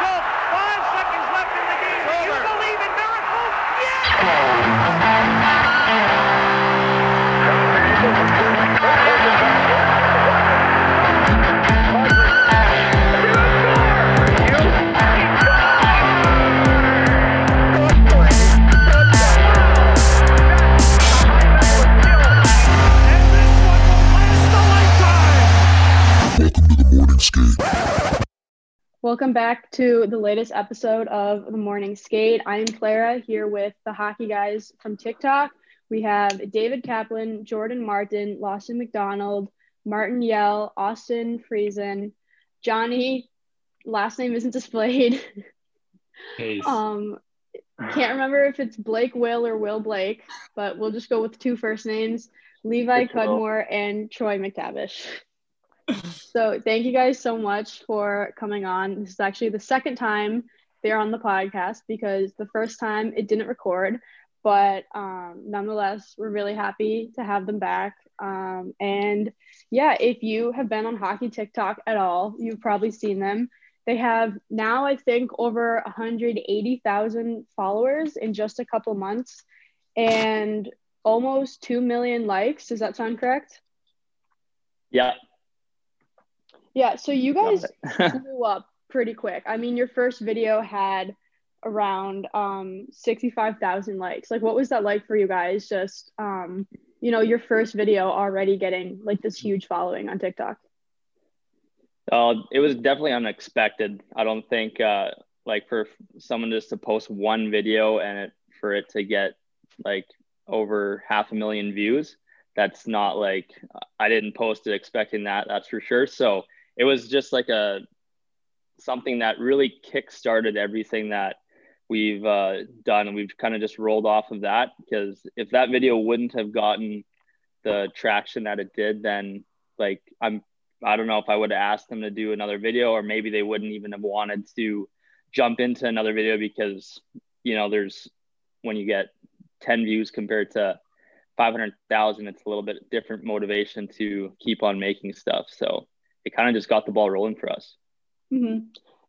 Schultz. Five seconds left in the game. Do you Welcome back to the latest episode of the Morning Skate. I am Clara here with the hockey guys from TikTok. We have David Kaplan, Jordan Martin, Lawson McDonald, Martin Yell, Austin Friesen, Johnny. Last name isn't displayed. Um, can't remember if it's Blake Will or Will Blake, but we'll just go with two first names: Levi Good to know. Cudmore and Troy McTavish. So thank you guys so much for coming on. This is actually the second time they're on the podcast because the first time it didn't record, but um, nonetheless, we're really happy to have them back. Um, and yeah, if you have been on Hockey TikTok at all, you've probably seen them. They have now, I think, over 180,000 followers in just a couple months and almost 2 million likes. Does that sound correct? Yeah. Yeah. So you guys blew up pretty quick. I mean, your first video had around um 65,000 likes. Like what was that like for you guys just um you know, your first video already getting like this huge following on TikTok? Uh, it was definitely unexpected. I don't think uh, like for someone just to post one video and it for it to get like over half a million views. That's not like I didn't post it expecting that. That's for sure. So it was just like a something that really kick-started everything that we've uh, done. We've kind of just rolled off of that because if that video wouldn't have gotten the traction that it did, then like I'm I don't know if I would have asked them to do another video or maybe they wouldn't even have wanted to jump into another video because you know there's when you get 10 views compared to 500,000 it's a little bit different motivation to keep on making stuff so it kind of just got the ball rolling for us hmm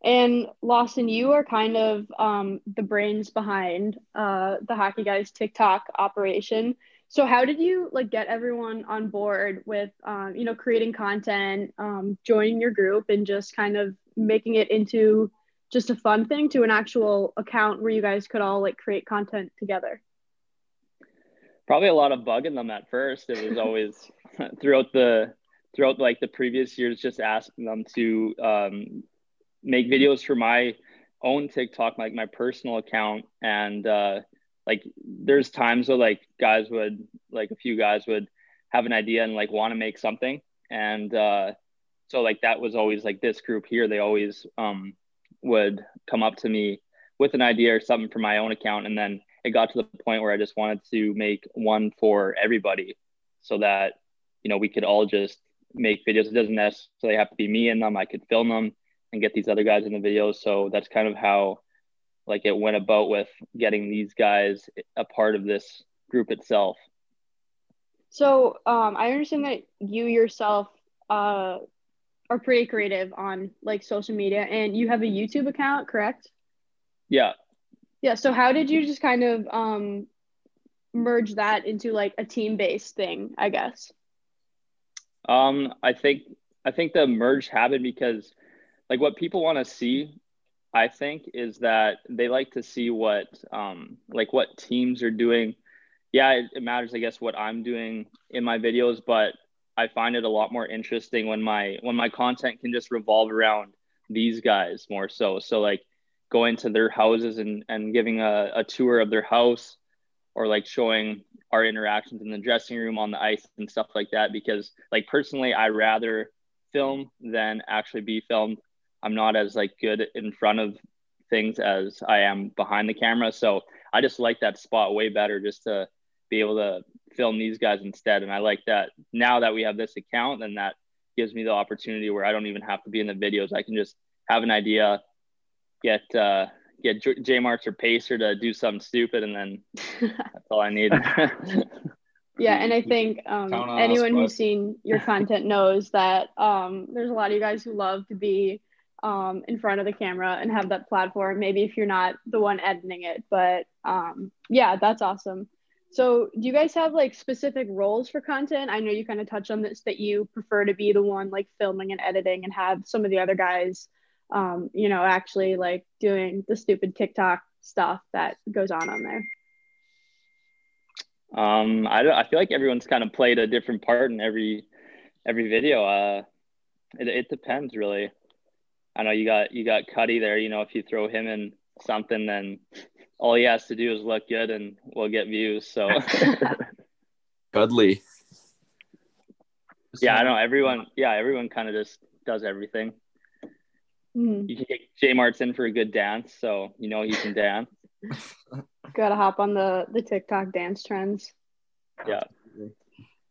And Lawson, you are kind of um, the brains behind uh, the Hockey Guys TikTok operation. So how did you like get everyone on board with um, you know creating content, um, joining your group, and just kind of making it into just a fun thing to an actual account where you guys could all like create content together? probably a lot of bugging them at first it was always throughout the throughout like the previous years just asking them to um, make videos for my own tiktok like my personal account. And uh, like there's times where like guys would like a few guys would have an idea and like want to make something. And uh, so like that was always like this group here. They always um, would come up to me with an idea or something for my own account. And then it got to the point where I just wanted to make one for everybody so that, you know, we could all just make videos. It doesn't necessarily have to be me in them. I could film them and get these other guys in the videos. So that's kind of how like it went about with getting these guys a part of this group itself. So um, I understand that you yourself uh, are pretty creative on like social media, and you have a YouTube account, correct? Yeah. Yeah. So how did you just kind of um, merge that into like a team based thing? I guess. Um, I think I think the merge happened because like what people want to see, I think, is that they like to see what um like what teams are doing. Yeah, it, it matters, I guess, what I'm doing in my videos, but I find it a lot more interesting when my when my content can just revolve around these guys more so. So like going to their houses and, and giving a, a tour of their house or like showing our interactions in the dressing room on the ice and stuff like that because like personally i rather film than actually be filmed. I'm not as like good in front of things as i am behind the camera. So i just like that spot way better just to be able to film these guys instead. And i like that now that we have this account then that gives me the opportunity where i don't even have to be in the videos. I can just have an idea get uh get J Marks or Pacer to do something stupid, and then that's all I need. Yeah, and I think um, Count on us, anyone bud. who's seen your content knows that um, there's a lot of you guys who love to be um, in front of the camera and have that platform. Maybe if you're not the one editing it, but um, yeah, that's awesome. So, do you guys have like specific roles for content? I know you kind of touched on this that you prefer to be the one like filming and editing and have some of the other guys, um, you know, actually like doing the stupid TikTok stuff that goes on on there. Um, I don't, I feel like everyone's kind of played a different part in every every video. Uh, it, it depends really. I know you got you got Cuddy there. You know, if you throw him in something, then all he has to do is look good, and we'll get views. So Cudley. yeah, I know everyone. Yeah, everyone kind of just does everything. Mhm. You can get J Mart's in for a good dance, so you know he can dance. Gotta hop on the the TikTok dance trends. Yeah.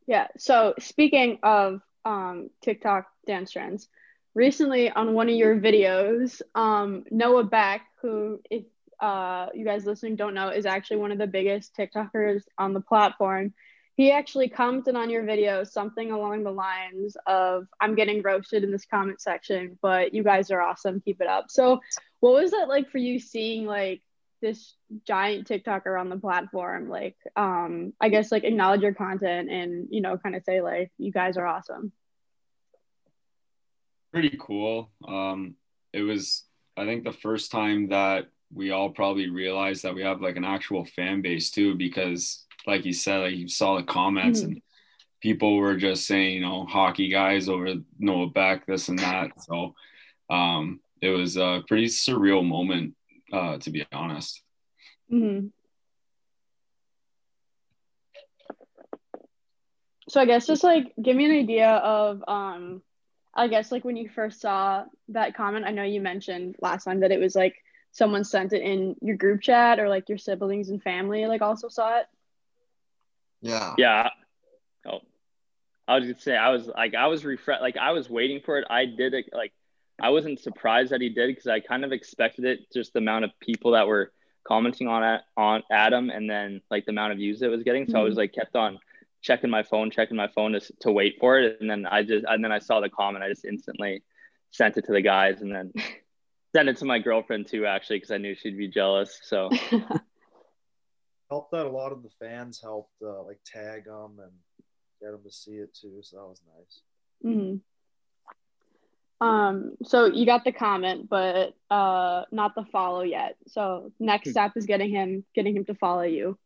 Yeah. So speaking of um, TikTok dance trends, recently on one of your videos, um, Noah Beck, who if uh, you guys listening don't know, is actually one of the biggest TikTokers on the platform. He actually commented on your video something along the lines of, "I'm getting roasted in this comment section, but you guys are awesome. Keep it up." So, what was that like for you seeing like this giant TikToker on the platform? Like, um, I guess like acknowledge your content and you know, kind of say like, "You guys are awesome." pretty cool. Um, it was, I think, the first time that we all probably realized that we have like an actual fan base too, because like you said, like you saw the comments Mhm. and people were just saying, you know, hockey guys over Noah Beck, this and that. So um, it was a pretty surreal moment, uh, to be honest. hmm So I guess just like give me an idea of um I guess like when you first saw that comment, I know you mentioned last time that it was like someone sent it in your group chat or like your siblings and family like also saw it. Yeah. Yeah. Oh, I was gonna say I was like I was refresh like I was waiting for it. I did it like I wasn't surprised that he did because I kind of expected it. Just the amount of people that were commenting on it on Adam, and then like the amount of views it was getting. So I was mm-hmm. like kept on checking my phone, checking my phone to to wait for it, and then I just and then I saw the comment. I just instantly sent it to the guys, and then sent it to my girlfriend too, actually, because I knew she'd be jealous. So helped that a lot of the fans helped uh, like tag them and get them to see it too. So that was nice. hmm Um, so you got the comment, but uh, not the follow yet. So next step is getting him, getting him to follow you.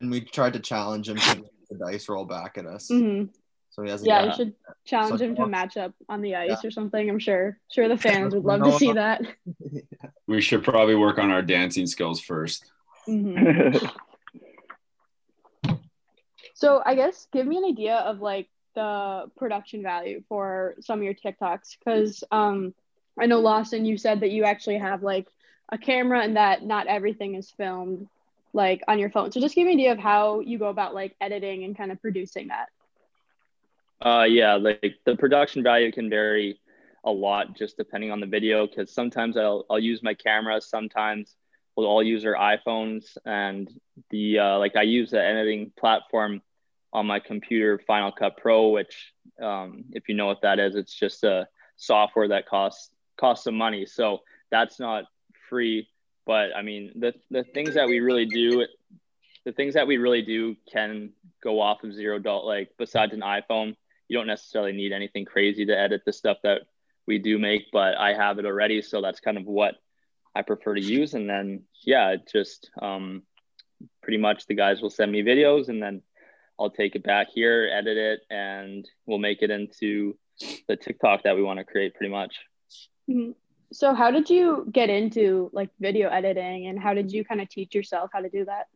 And we tried to challenge him to the dice roll back at us. hmm So he hasn't. Yeah, got- you should challenge So him to Noah- match up on the ice Yeah. or something. I'm sure, sure the fans would love to see that. We should probably work on our dancing skills first. Hmm So I guess give me an idea of like the production value for some of your TikToks because um, I know Lawson, you said that you actually have like a camera and that not everything is filmed like on your phone. So just give me an idea of how you go about like editing and kind of producing that. Uh, yeah, like the production value can vary a lot just depending on the video because sometimes I'll, I'll use my camera, sometimes we'll all use our iPhones and the uh, like I use the editing platform on my computer, Final Cut Pro, which um, if you know what that is, it's just a software that costs costs some money. So that's not free, but I mean the the things that we really do, the things that we really do can go off of zero dollar. Like besides an iPhone, you don't necessarily need anything crazy to edit the stuff that we do make, but I have it already, so that's kind of what I prefer to use. And then yeah, it just um, pretty much the guys will send me videos, and then I'll take it back here, edit it, and we'll make it into the TikTok that we want to create. Pretty much. Mhm. So how did you get into like video editing and how did you kind of teach yourself how to do that?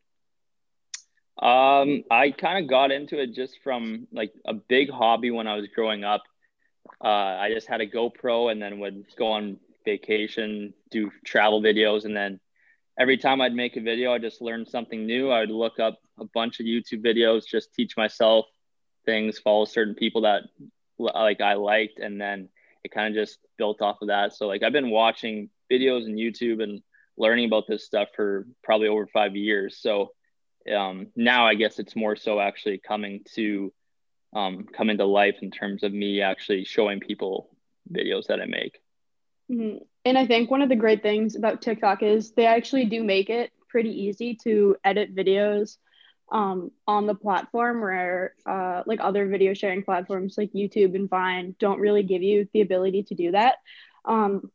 Um, I kind of got into it just from like a big hobby when I was growing up. Uh, I just had a GoPro and then would go on vacation, do travel videos, and then every time I'd make a video, I just learned something new. I would look up a bunch of YouTube videos, just teach myself things, follow certain people that like I liked, and then it kind of just built off of that. So like I've been watching videos and YouTube and learning about this stuff for probably over five years. So um, now I guess it's more so actually coming to um, come into life in terms of me actually showing people videos that I make. Mhm. And I think one of the great things about TikTok is they actually do make it pretty easy to edit videos um, on the platform where uh, like other video sharing platforms like YouTube and Vine don't really give you the ability to do that. Um,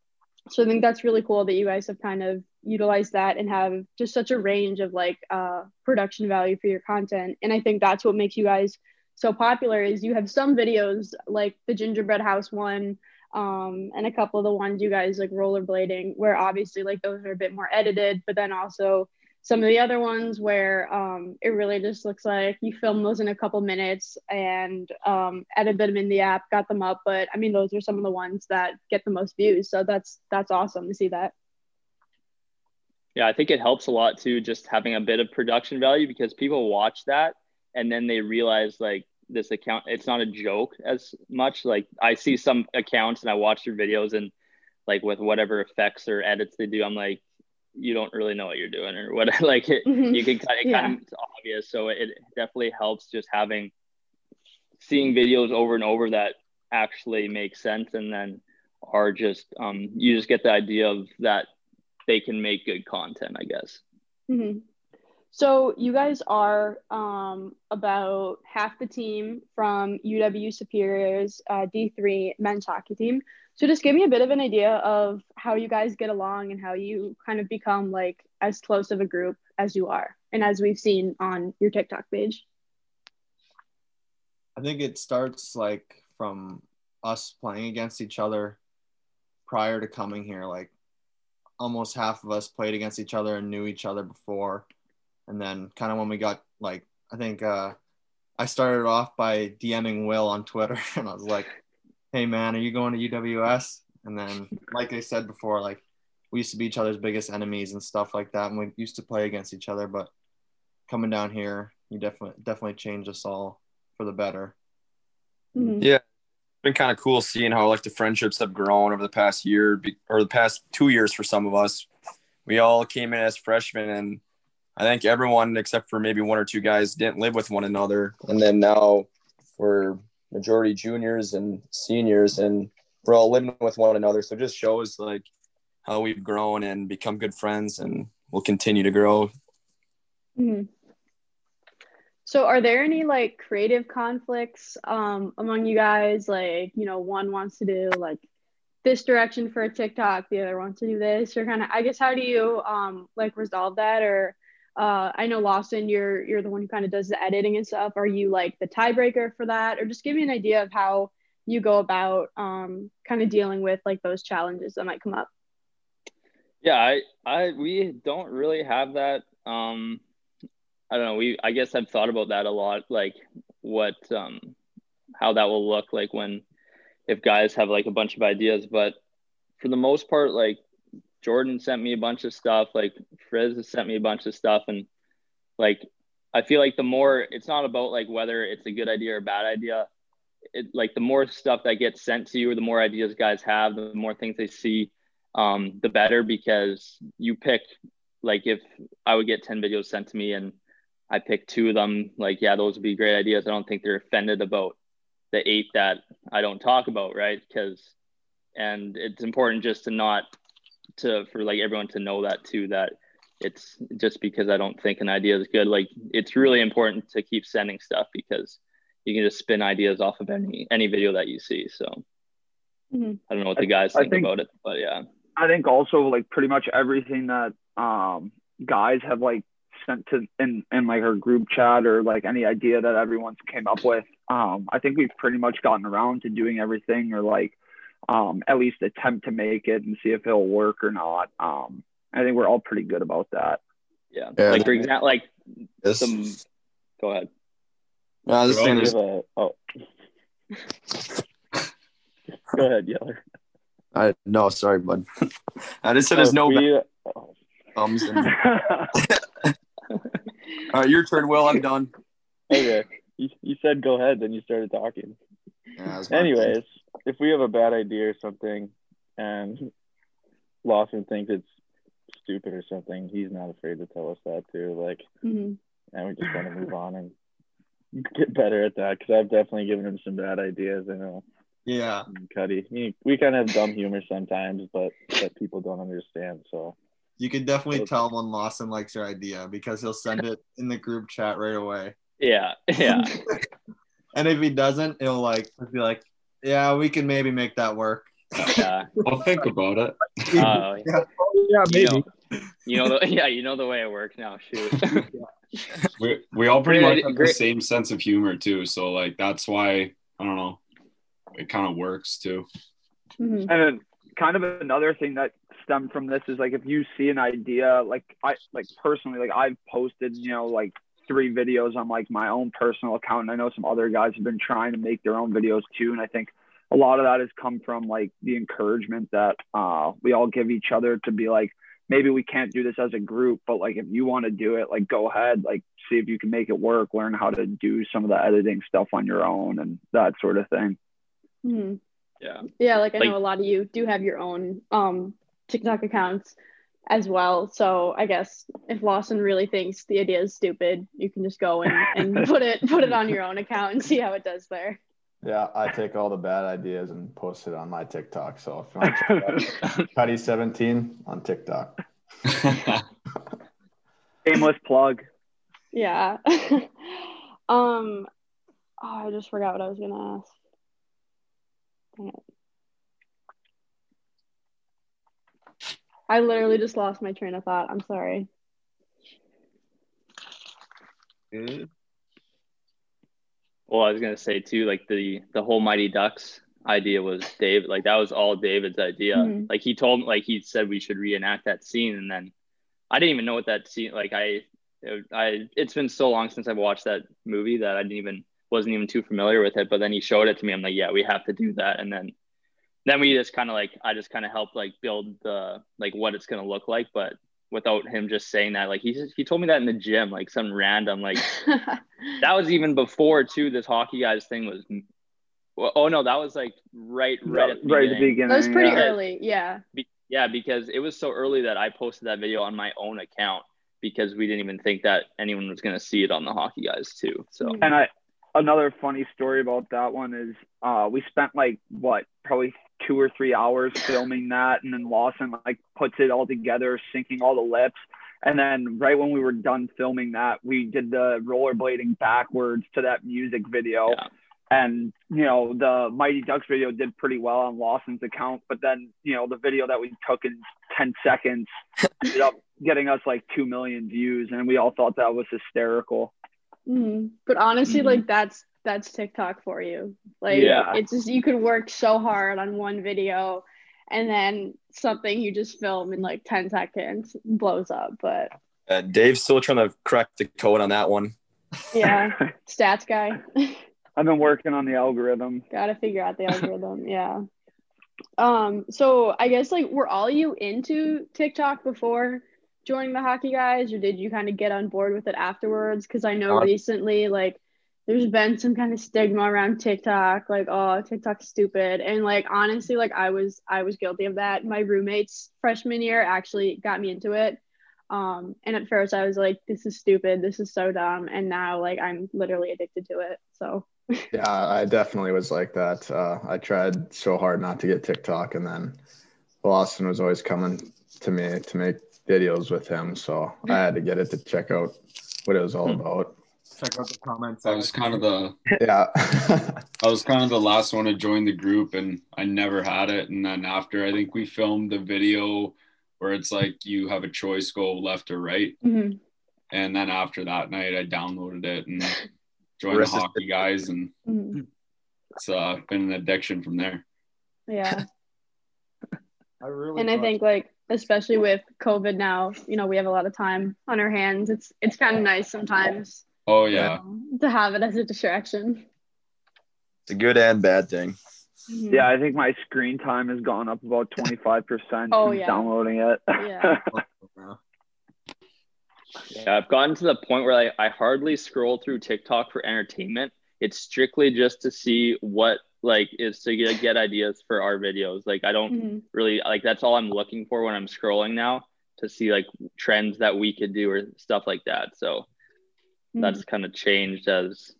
so I think that's really cool that you guys have kind of utilized that and have just such a range of like uh, production value for your content. And I think that's what makes you guys so popular is you have some videos like the gingerbread house one um, and a couple of the ones you guys like rollerblading where obviously like those are a bit more edited but then also some of the other ones where um, it really just looks like you film those in a couple minutes and um, edited them in the app got them up but i mean those are some of the ones that get the most views so that's that's awesome to see that. Yeah, I think it helps a lot too, just having a bit of production value because people watch that and then they realize like this account, it's not a joke as much. Like I see some accounts and I watch their videos and like with whatever effects or edits they do, I'm like, you don't really know what you're doing or what. like it, Mhm. you can kind of, Yeah. kind of it's obvious. So it definitely helps just having seeing videos over and over that actually make sense and then are just um you just get the idea of that they can make good content i guess hmm So you guys are um, about half the team from UW Superior's uh, D3 men's hockey team. So just give me a bit of an idea of how you guys get along and how you kind of become like as close of a group as you are, and as we've seen on your TikTok page. I think it starts like from us playing against each other prior to coming here. Like almost half of us played against each other and knew each other before. And then kind of when we got like, I think uh, I started off by DMing Will on Twitter and I was like, hey man, are you going to UWS? And then, like I said before, like we used to be each other's biggest enemies and stuff like that. And we used to play against each other, but coming down here, you definitely, definitely changed us all for the better. Mhm. Yeah. It's been kind of cool seeing how like the friendships have grown over the past year or the past two years for some of us. We all came in as freshmen and I think everyone except for maybe one or two guys didn't live with one another. And then now we're majority juniors and seniors and we're all living with one another. So it just shows like how we've grown and become good friends and we'll continue to grow. Mhm. So are there any like creative conflicts um, among you guys? Like, you know, one wants to do like this direction for a TikTok, the other wants to do this, or kind of, I guess, how do you um, like resolve that? Or uh, I know Lawson, you're you're the one who kind of does the editing and stuff. Are you like the tiebreaker for that, or just give me an idea of how you go about um, kind of dealing with like those challenges that might come up? yeah i i we don't really have that um i don't know we i guess i've thought about that a lot like what um how that will look like when if guys have like a bunch of ideas but for the most part like jordan sent me a bunch of stuff like frizz has sent me a bunch of stuff and like i feel like the more it's not about like whether it's a good idea or a bad idea. It like the more stuff that gets sent to you or the more ideas guys have the more things they see um the better because you pick like if i would get 10 videos sent to me and i pick two of them like yeah those would be great ideas. I don't think they're offended about the eight that i don't talk about right? Because and it's important just to not to for like everyone to know that too that it's just because i don't think an idea is good like it's really important to keep sending stuff because you can just spin ideas off of any any video that you see so Mhm. i don't know what the guys I think, think- about it but yeah I think also like pretty much everything that um guys have like sent to in in like our group chat or like any idea that everyone's came up with. Um, I think we've pretty much gotten around to doing everything or like um at least attempt to make it and see if it'll work or not. Um, I think we're all pretty good about that. yeah, Yeah. like for example like This, some go ahead no, I was just saying Give there's a- oh. Go ahead, Yeller. I no, sorry, bud. I just said there's no We- thumbs. And, all right, your turn, Will. I'm done. okay. You, you said go ahead, then you started talking. Yeah, that's my Anyways, if we have a bad idea or something and Lawson thinks it's stupid or something, he's not afraid to tell us that too. Like, Mhm. and we just want to move on and get better at that because I've definitely given him some bad ideas. I know. Yeah. Cuddy. He- We kind of have dumb humor sometimes, but that people don't understand. So You can definitely tell when Lawson likes your idea because he'll send it in the group chat right away. Yeah, yeah, And if he doesn't, he'll like be like, "Yeah, we can maybe make that work." yeah. I'll think about it. Uh, yeah, you know, you know the yeah, you know the way it works now. Shoot. We we all pretty Great- much have the same sense of humor too. So like that's why I don't know. It kind of works too. Mhm. And then kind of another thing that stemmed from this is like if you see an idea, like I like personally, like I've posted, you know, like three videos on like my own personal account. And I know some other guys have been trying to make their own videos too. And I think a lot of that has come from like the encouragement that uh, we all give each other to be like, maybe we can't do this as a group, but like if you want to do it, like go ahead, like see if you can make it work, learn how to do some of the editing stuff on your own and that sort of thing. Mhm. yeah, Yeah, like I Like- know a lot of you do have your own um TikTok accounts as well. So I guess if Lawson really thinks the idea is stupid, you can just go and, and put it put it on your own account and see how it does there. Yeah, I take all the bad ideas and post it on my TikTok. So if you want to check out Cuddy17 on TikTok. Shameless plug. Yeah. um oh, I just forgot what I was gonna ask. Dang it. I literally just lost my train of thought. I'm sorry. Well, I was gonna say too, like the the whole Mighty Ducks idea was David. Like that was all David's idea. Mhm. Like he told, like he said we should reenact that scene, and then I didn't even know what that scene. Like I, it, I, it's been so long since I've watched that movie that I didn't even wasn't even too familiar with it. But then he showed it to me. I'm like, yeah, we have to do that, and then then we just kind of like I just kind of helped like build the like what it's gonna look like, but without him just saying that like he just, he told me that in the gym like some random like that was even before too this hockey guys thing was well, oh no that was like right right at the right at the beginning. beginning. That was pretty yeah. early. Yeah. Be- yeah because it was so early that i posted that video on my own account because we didn't even think that anyone was going to see it on the hockey guys too so. And I another funny story about that one is uh we spent like what probably two or three hours filming that and then Lawson like puts it all together, syncing all the lips. And then right when we were done filming that, we did the rollerblading backwards to that music video. Yeah. And you know, the Mighty Ducks video did pretty well on Lawson's account, but then you know, the video that we took in 10 seconds ended up getting us like 2 million views and we all thought that was hysterical. Mhm. But honestly, Mhm. like that's that's TikTok for you. Like Yeah. it's just you can work so hard on one video and then something you just film in like 10 seconds blows up. But Uh, Dave's still trying to crack the code on that one. yeah, stats guy. I've been working on the algorithm. Gotta figure out the algorithm. Yeah. Um, so I guess like were all you into TikTok before joining the hockey guys, or did you kind of get on board with it afterwards? Because I know Uh, recently, like, there's been some kind of stigma around TikTok, like, oh, TikTok's stupid. And like honestly, like I was I was guilty of that. My roommates freshman year actually got me into it. Um, and at first I was like, this is stupid, this is so dumb. And now like I'm literally addicted to it. So Yeah, I definitely was like that. Uh, I tried so hard not to get TikTok, and then Lawson was always coming to me to make videos with him, so I had to get it to check out what it was all about. Check out the comments. I was kind of the Yeah, I was kind of the last one to join the group, and I never had it. And then after, I think we filmed the video where it's like you have a choice, go left or right. mhm. And then after that night, I downloaded it and joined the hockey guys, and Mhm. it's uh, been an addiction from there. yeah. I really and I thought- think like especially with COVID now, you know, we have a lot of time on our hands. It's it's kind of nice sometimes Oh yeah, um, to have it as a distraction. It's a good and bad thing. Mhm. Yeah, I think my screen time has gone up about 25% Oh, yeah. downloading it. Yeah. Yeah, I've gotten to the point where I, I hardly scroll through TikTok for entertainment. It's strictly just to see what like is to get, get ideas for our videos. Like I don't Mhm. really like that's all I'm looking for when I'm scrolling now to see like trends that we could do or stuff like that. So that's kind of changed as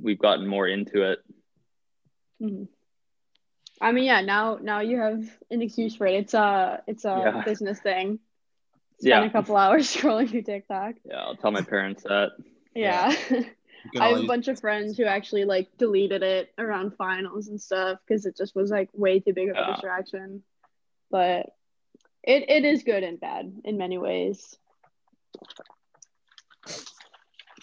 we've gotten more into it. Mhm. I mean, yeah. Now, now you have an excuse for it. It's a, it's a Yeah. business thing. Spend Yeah. a couple hours scrolling through TikTok. Yeah, I'll tell my parents that. Yeah. You can I have a bunch of friends who actually like deleted it around finals and stuff because it just was like way too big of a Yeah. distraction. But it, it is good and bad in many ways.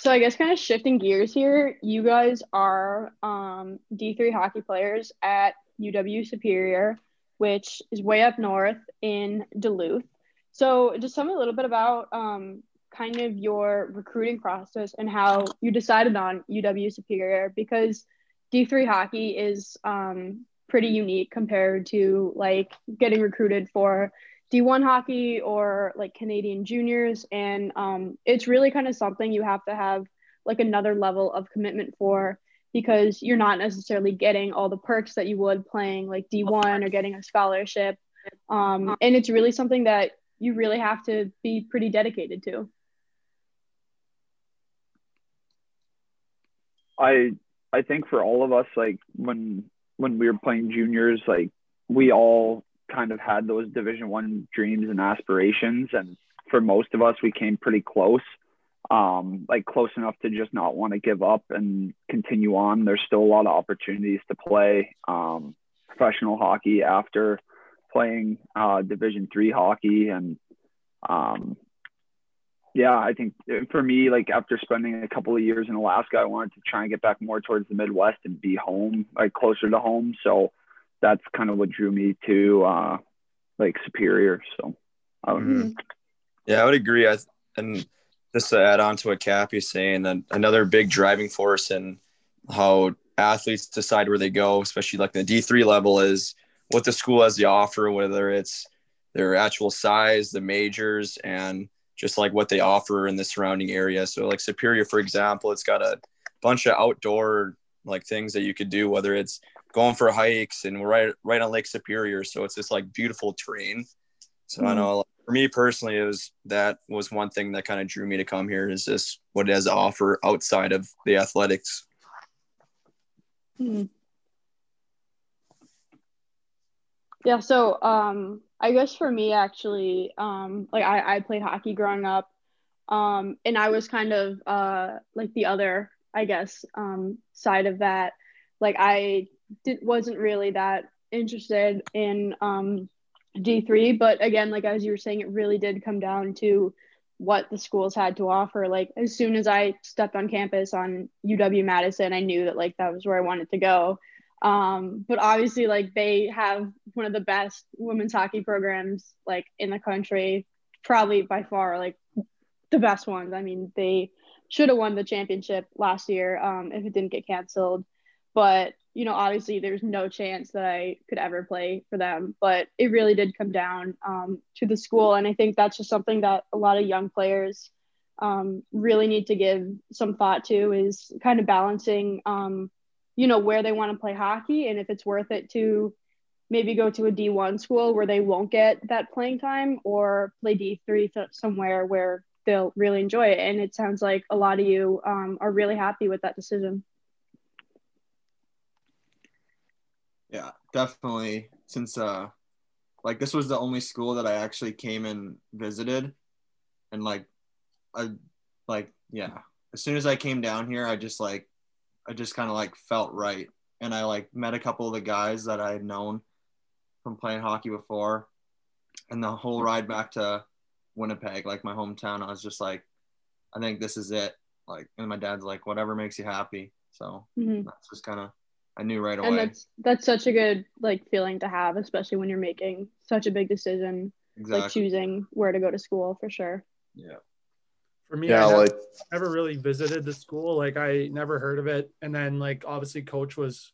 So I guess kind of shifting gears here, you guys are um, D3 hockey players at UW Superior, which is way up north in Duluth. So just tell me a little bit about um, kind of your recruiting process and how you decided on UW Superior because D3 hockey is um, pretty unique compared to like getting recruited for D1 hockey or like Canadian juniors. And um, it's really kind of something you have to have like another level of commitment for because you're not necessarily getting all the perks that you would playing like D1 or getting a scholarship. Um, and it's really something that you really have to be pretty dedicated to. I I think for all of us, like when when we were playing juniors, like we all kind of had those Division One dreams and aspirations, and for most of us, we came pretty close, um, like close enough to just not want to give up and continue on. There's still a lot of opportunities to play um, professional hockey after playing uh, Division Three hockey, and um, yeah, I think uh, for me, like after spending a couple of years in Alaska, I wanted to try and get back more towards the Midwest and be home, like closer to home. So that's kind of what drew me to uh, like Superior. So um, Mhm. Yeah, I would agree. I and just to add on to what Cappy's saying, that another big driving force in how athletes decide where they go, especially like the D three level, is what the school has to offer, whether it's their actual size, the majors, and just like what they offer in the surrounding area. So like Superior, for example, it's got a bunch of outdoor like things that you could do, whether it's going for hikes and we're right right on Lake Superior. So it's this like beautiful terrain. So I Mhm. know for me personally, it was that was one thing that kind of drew me to come here is this what it has to offer outside of the athletics. Mhm. Yeah, so um I guess for me actually, um like I, I played hockey growing up. Um and I was kind of uh like the other, I guess, um side of that. Like I did wasn't really that interested in um D3, but again, like as you were saying, it really did come down to what the schools had to offer. Like as soon as I stepped on campus on UW Madison, I knew that like that was where I wanted to go. Um, but obviously, like they have one of the best women's hockey programs like in the country, probably by far like the best ones. I mean, they should have won the championship last year um, if it didn't get canceled. But you know, obviously, there's no chance that I could ever play for them. But it really did come down um, to the school, and I think that's just something that a lot of young players um, really need to give some thought to is kind of balancing, um, you know, where they want to play hockey and if it's worth it to maybe go to a D1 school where they won't get that playing time or play D3 th- somewhere where they'll really enjoy it. And it sounds like a lot of you um, are really happy with that decision. Yeah, definitely. Since uh, like this was the only school that I actually came and visited, and like, I, like yeah. As soon as I came down here, I just like, I just kind of like felt right, and I like met a couple of the guys that I had known from playing hockey before, and the whole ride back to Winnipeg, like my hometown, I was just like, I think this is it. Like, and my dad's like, whatever makes you happy. So Mhm. that's just kind of, I knew right away. And that's that's such a good like feeling to have, especially when you're making such a big decision, like choosing where to go to school for sure. Yeah. For me, Yeah, I like- never really visited the school. Like I never heard of it. And then like obviously coach was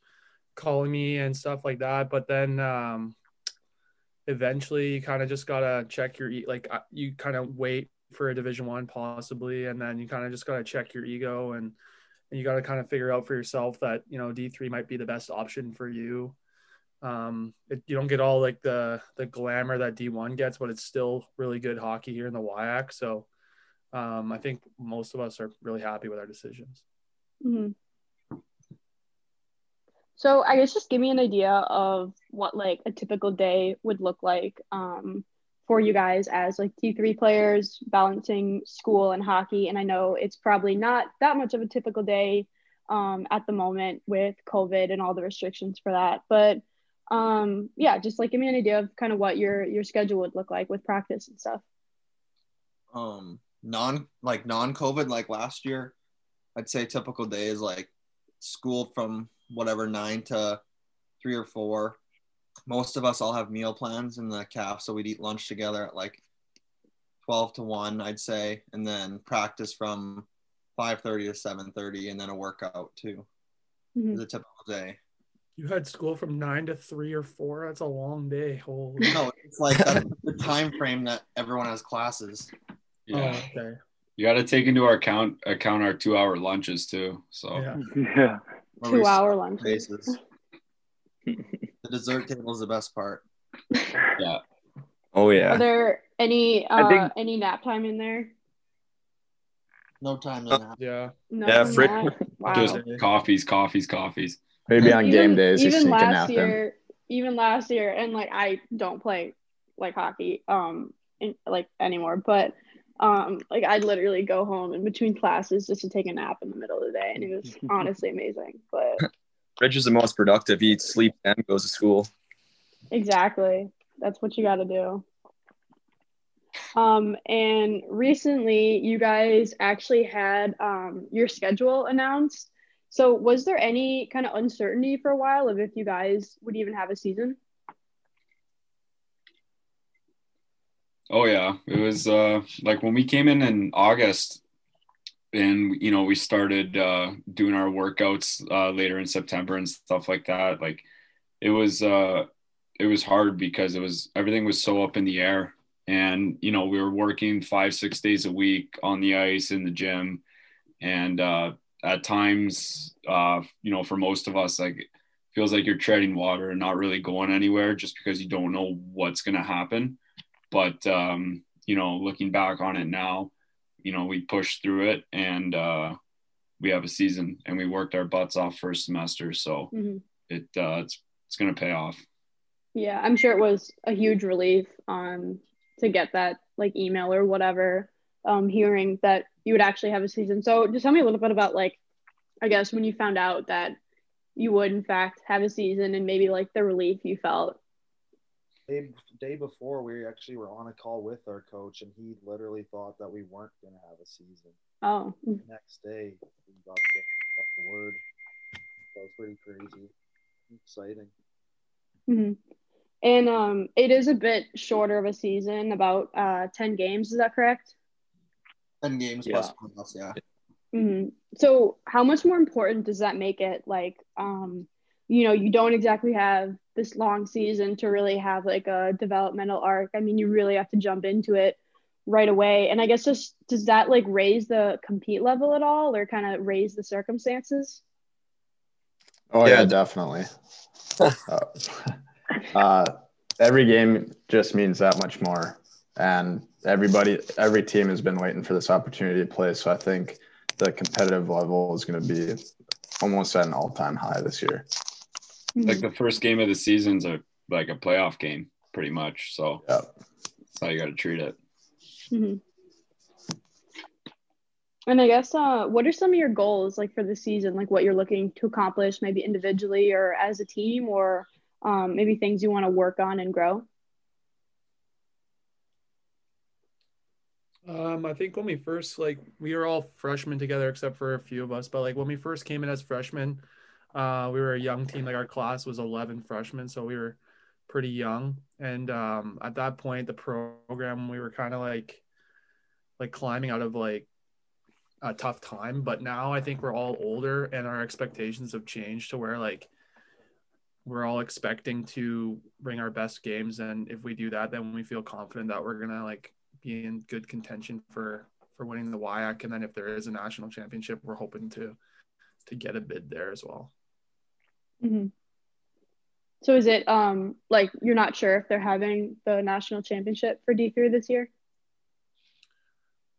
calling me and stuff like that. But then um eventually you kind of just gotta check your e- like uh, you kind of wait for a division one possibly and then you kind of just gotta check your ego and and you got to kind of figure out for yourself that you know d3 might be the best option for you um it, you don't get all like the the glamour that d1 gets but it's still really good hockey here in the WIAC. so um i think most of us are really happy with our decisions hmm So I guess just give me an idea of what like a typical day would look like um, for you guys as like D3 players balancing school and hockey. And I know it's probably not that much of a typical day um, at the moment with COVID and all the restrictions for that. But um, yeah, just like give me an idea of kind of what your your schedule would look like with practice and stuff. Um, non like non COVID like last year, I'd say typical day is like school from whatever nine to three or four. Most of us all have meal plans in the caf, so we'd eat lunch together at like twelve to one, I'd say, and then practice from five thirty to seven thirty, and then a workout too. Mhm. Is a typical day. You had school from nine to three or four. That's a long day. Holy. No, it's like the time frame that everyone has classes. Yeah. Oh, okay. You got to take into our account account our two hour lunches too. So Yeah. Yeah. Two hour skip lunch. bases. the dessert table is the best part. yeah, Oh yeah. Are there any uh, think- any nap time in there? No time to nap. Yeah. No. Yeah, from Wow. just coffees, coffees, coffees. Maybe on game days, even last nap in. year, even last year, and like I don't play like hockey, um, in, like anymore, but um, like I'd literally go home in between classes just to take a nap in the middle of the day, and it was honestly amazing. But Rich is the most productive. He sleeps, and goes to school. exactly, that's what you got to do. Um, and recently, you guys actually had um your schedule announced. So, was there any kind of uncertainty for a while of if you guys would even have a season? Oh yeah, it was uh, like when we came in in August, and you know we started uh, doing our workouts uh, later in September and stuff like that. Like it was uh, it was hard because it was everything was so up in the air, and you know we were working five six days a week on the ice in the gym, and uh, at times, uh, you know, for most of us, like feels like you're treading water and not really going anywhere just because you don't know what's going to happen. But um, you know, looking back on it now, you know, we pushed through it and uh, we have a season and we worked our butts off first semester. So hmm it uh, it's it's gonna pay off. Yeah, I'm sure it was a huge relief um to get that like email or whatever, um, hearing that you would actually have a season. So just tell me a little bit about like, I guess when you found out that you would in fact have a season and maybe like the relief you felt. Day, day before, we actually were on a call with our coach, and he literally thought that we weren't going to have a season. Oh, The next day, we got the, got the word. That was pretty crazy. Exciting. hmm and um, it is a bit shorter of a season, about uh 10 games. Is that correct? Ten games Yeah. plus playoffs, yeah. hmm So, how much more important does that make it? Like, um, you know, you don't exactly have this long season to really have like a developmental arc. I mean, you really have to jump into it right away. And I guess just does that like raise the compete level at all, or kind of raise the circumstances? Oh Yeah. yeah, definitely. uh, uh, every game just means that much more, and everybody, every team has been waiting for this opportunity to play. So I think the competitive level is going to be almost at an all-time high this year. Like the first game of the season's a like a playoff game, pretty much. So Yeah. that's how you got to treat it. hmm And I guess, uh, what are some of your goals like for the season? Like what you're looking to accomplish, maybe individually or as a team, or um, maybe things you want to work on and grow? Um, I think when we first like we were all freshmen together except for a few of us, but like when we first came in as freshmen, uh, we were a young team. Like our class was eleven freshmen, so we were pretty young. And um, at that point, the program we were kind of like like climbing out of like a tough time. But now I think we're all older and our expectations have changed to where like we're all expecting to bring our best games and if we do that then we feel confident that we're gonna like be in good contention for for winning the WIAC and then if there is a national championship we're hoping to to get a bid there as well hmm So is it um like you're not sure if they're having the national championship for D three this year?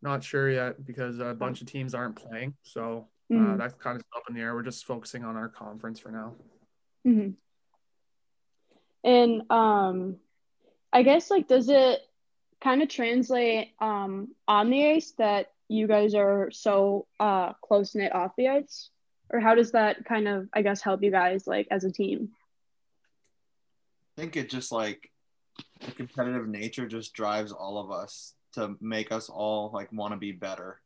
not sure yet because a bunch of teams aren't playing. So uh, Mhm. that's kind of up in the air. We're just focusing on our conference for now. Hmm And um, I guess like, does it kind of translate um on the ice that you guys are so uh close knit off the ice, or how does that kind of I guess help you guys like as a team? I think it just like the competitive nature just drives all of us to make us all like want to be better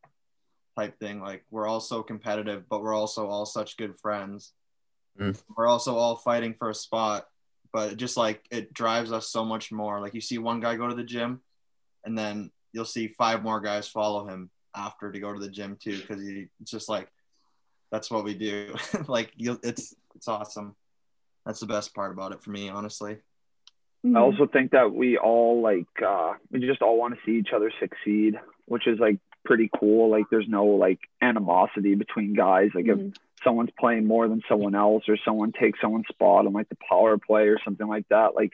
type thing. Like we're all so competitive, but we're also all such good friends. Mm. We're also all fighting for a spot, but it just like it drives us so much more. Like you see one guy go to the gym, and then you'll see five more guys follow him after to go to the gym too, because he just like that's what we do. like you, it's it's awesome. That's the best part about it for me, honestly. Mm-hmm. I also think that we all like uh we just all want to see each other succeed, which is like pretty cool. Like there's no like animosity between guys. Like Mhm. if someone's playing more than someone else or someone takes someone's spot on like the power play or something like that, like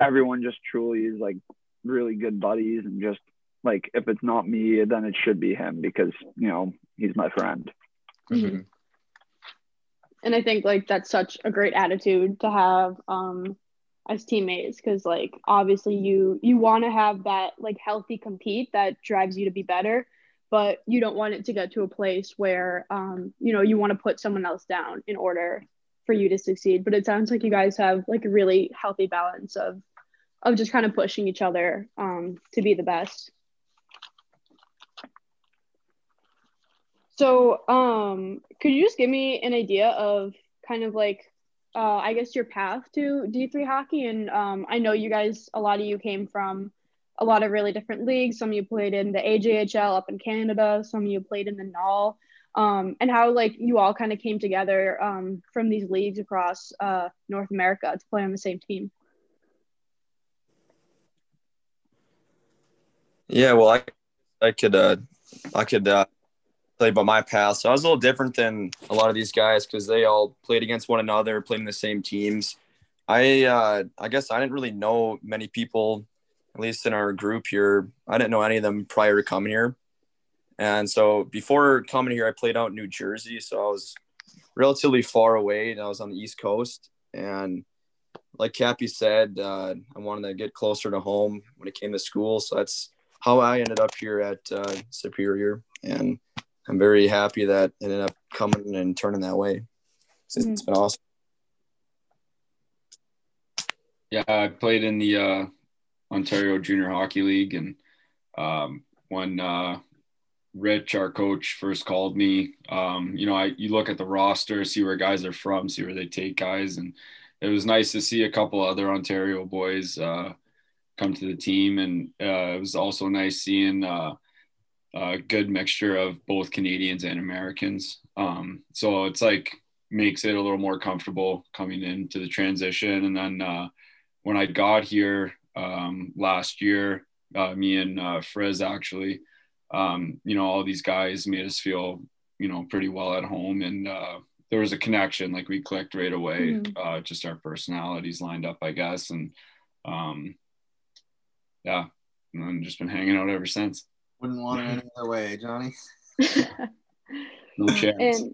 everyone just truly is like really good buddies and just like if it's not me, then it should be him because, you know, he's my friend. Mhm. and I think like that's such a great attitude to have um as teammates because like obviously you you want to have that like healthy compete that drives you to be better but you don't want it to get to a place where um you know you want to put someone else down in order for you to succeed but it sounds like you guys have like a really healthy balance of of just kind of pushing each other um to be the best So, um, could you just give me an idea of kind of like, uh, I guess your path to D3 hockey? And um, I know you guys, a lot of you came from a lot of really different leagues. Some of you played in the AJHL up in Canada, some of you played in the NAHL, um, and how like you all kind of came together um, from these leagues across uh, North America to play on the same team. Yeah, well, I I could uh I could uh you about my past. So I was a little different than a lot of these guys because they all played against one another, played in the same teams. I uh I guess I didn't really know many people, at least in our group here. I didn't know any of them prior to coming here. And so before coming here, I played out in New Jersey. So I was relatively far away and I was on the East Coast. And like Cappy said, uh, I wanted to get closer to home when it came to school. So that's how I ended up here at uh, Superior, and I'm very happy that it ended up coming and turning that way. It's, it's been awesome. Yeah, I played in the uh, Ontario Junior Hockey League, and um, when uh, Rich, our coach, first called me, um, you know, I you look at the roster, see where guys are from, see where they take guys, and it was nice to see a couple other Ontario boys uh, come to the team, and uh, it was also nice seeing uh, a good mixture of both Canadians and Americans. Um, so it's like makes it a little more comfortable coming into the transition, and then uh, when I got here um, last year, uh, me and uh, Friz actually, um, you know, all these guys made us feel, you know, pretty well at home, and uh, there was a connection. Like we clicked right away. Mhm. Uh, just our personalities lined up, I guess, and um, yeah, and then just been hanging out ever since. Wouldn't want it any other way, Johnny. No chance.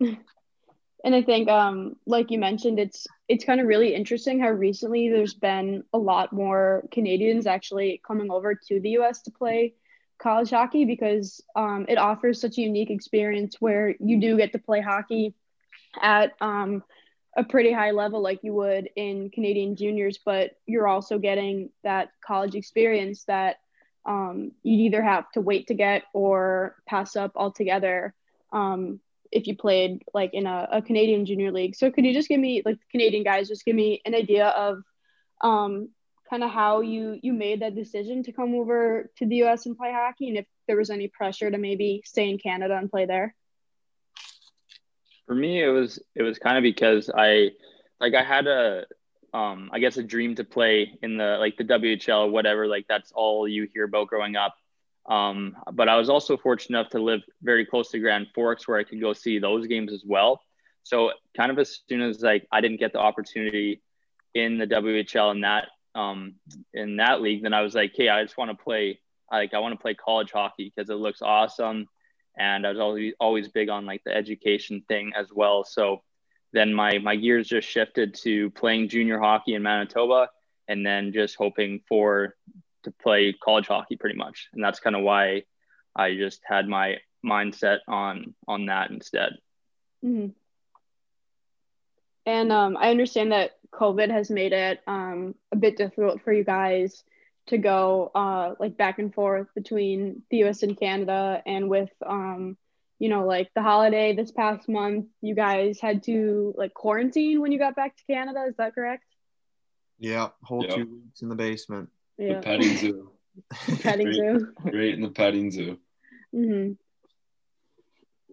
and and I think um like you mentioned it's it's kind of really interesting how recently there's been a lot more Canadians actually coming over to the US to play college hockey because um it offers such a unique experience where you do get to play hockey at um a pretty high level like you would in Canadian juniors but you're also getting that college experience that um, you'd either have to wait to get or pass up altogether um, if you played like in a, a Canadian junior league. So could you just give me like Canadian guys, just give me an idea of um, kind of how you you made that decision to come over to the U.S. and play hockey, and if there was any pressure to maybe stay in Canada and play there? For me, it was it was kind of because I like I had a um I guess a dream to play in the like the WHL whatever like that's all you hear about growing up. Um, but I was also fortunate enough to live very close to Grand Forks where I could go see those games as well. So kind of as soon as like I didn't get the opportunity in the WHL in that um in that league, then I was like, hey, I just want to play like I want to play college hockey because it looks awesome and I was always always big on like the education thing as well. So then my my gears just shifted to playing junior hockey in Manitoba, and then just hoping for to play college hockey pretty much, and that's kind of why I just had my mindset on on that instead. hmm And um, I understand that COVID has made it um, a bit difficult for you guys to go uh, like back and forth between the U.S. and Canada, and with um, you know like the holiday this past month, you guys had to like quarantine when you got back to Canada. Is that correct? Yeah, whole Yep. two weeks in the basement. Yeah. The petting zoo. Petting Great- zoo. Great in the petting zoo. Mm-hmm.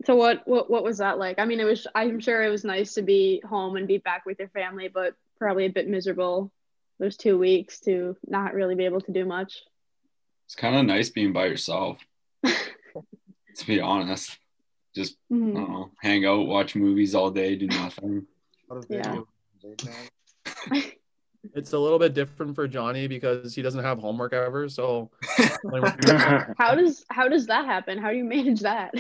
So what what what was that like? I mean, it was. I'm sure it was nice to be home and be back with your family, but probably a bit miserable those two weeks to not really be able to do much. It's kind of nice being by yourself. to be honest, just I Mhm. don't know, hang out, watch movies all day, do nothing. Yeah. It's a little bit different for Johnny because he doesn't have homework ever. So How does how does that happen? How do you manage that?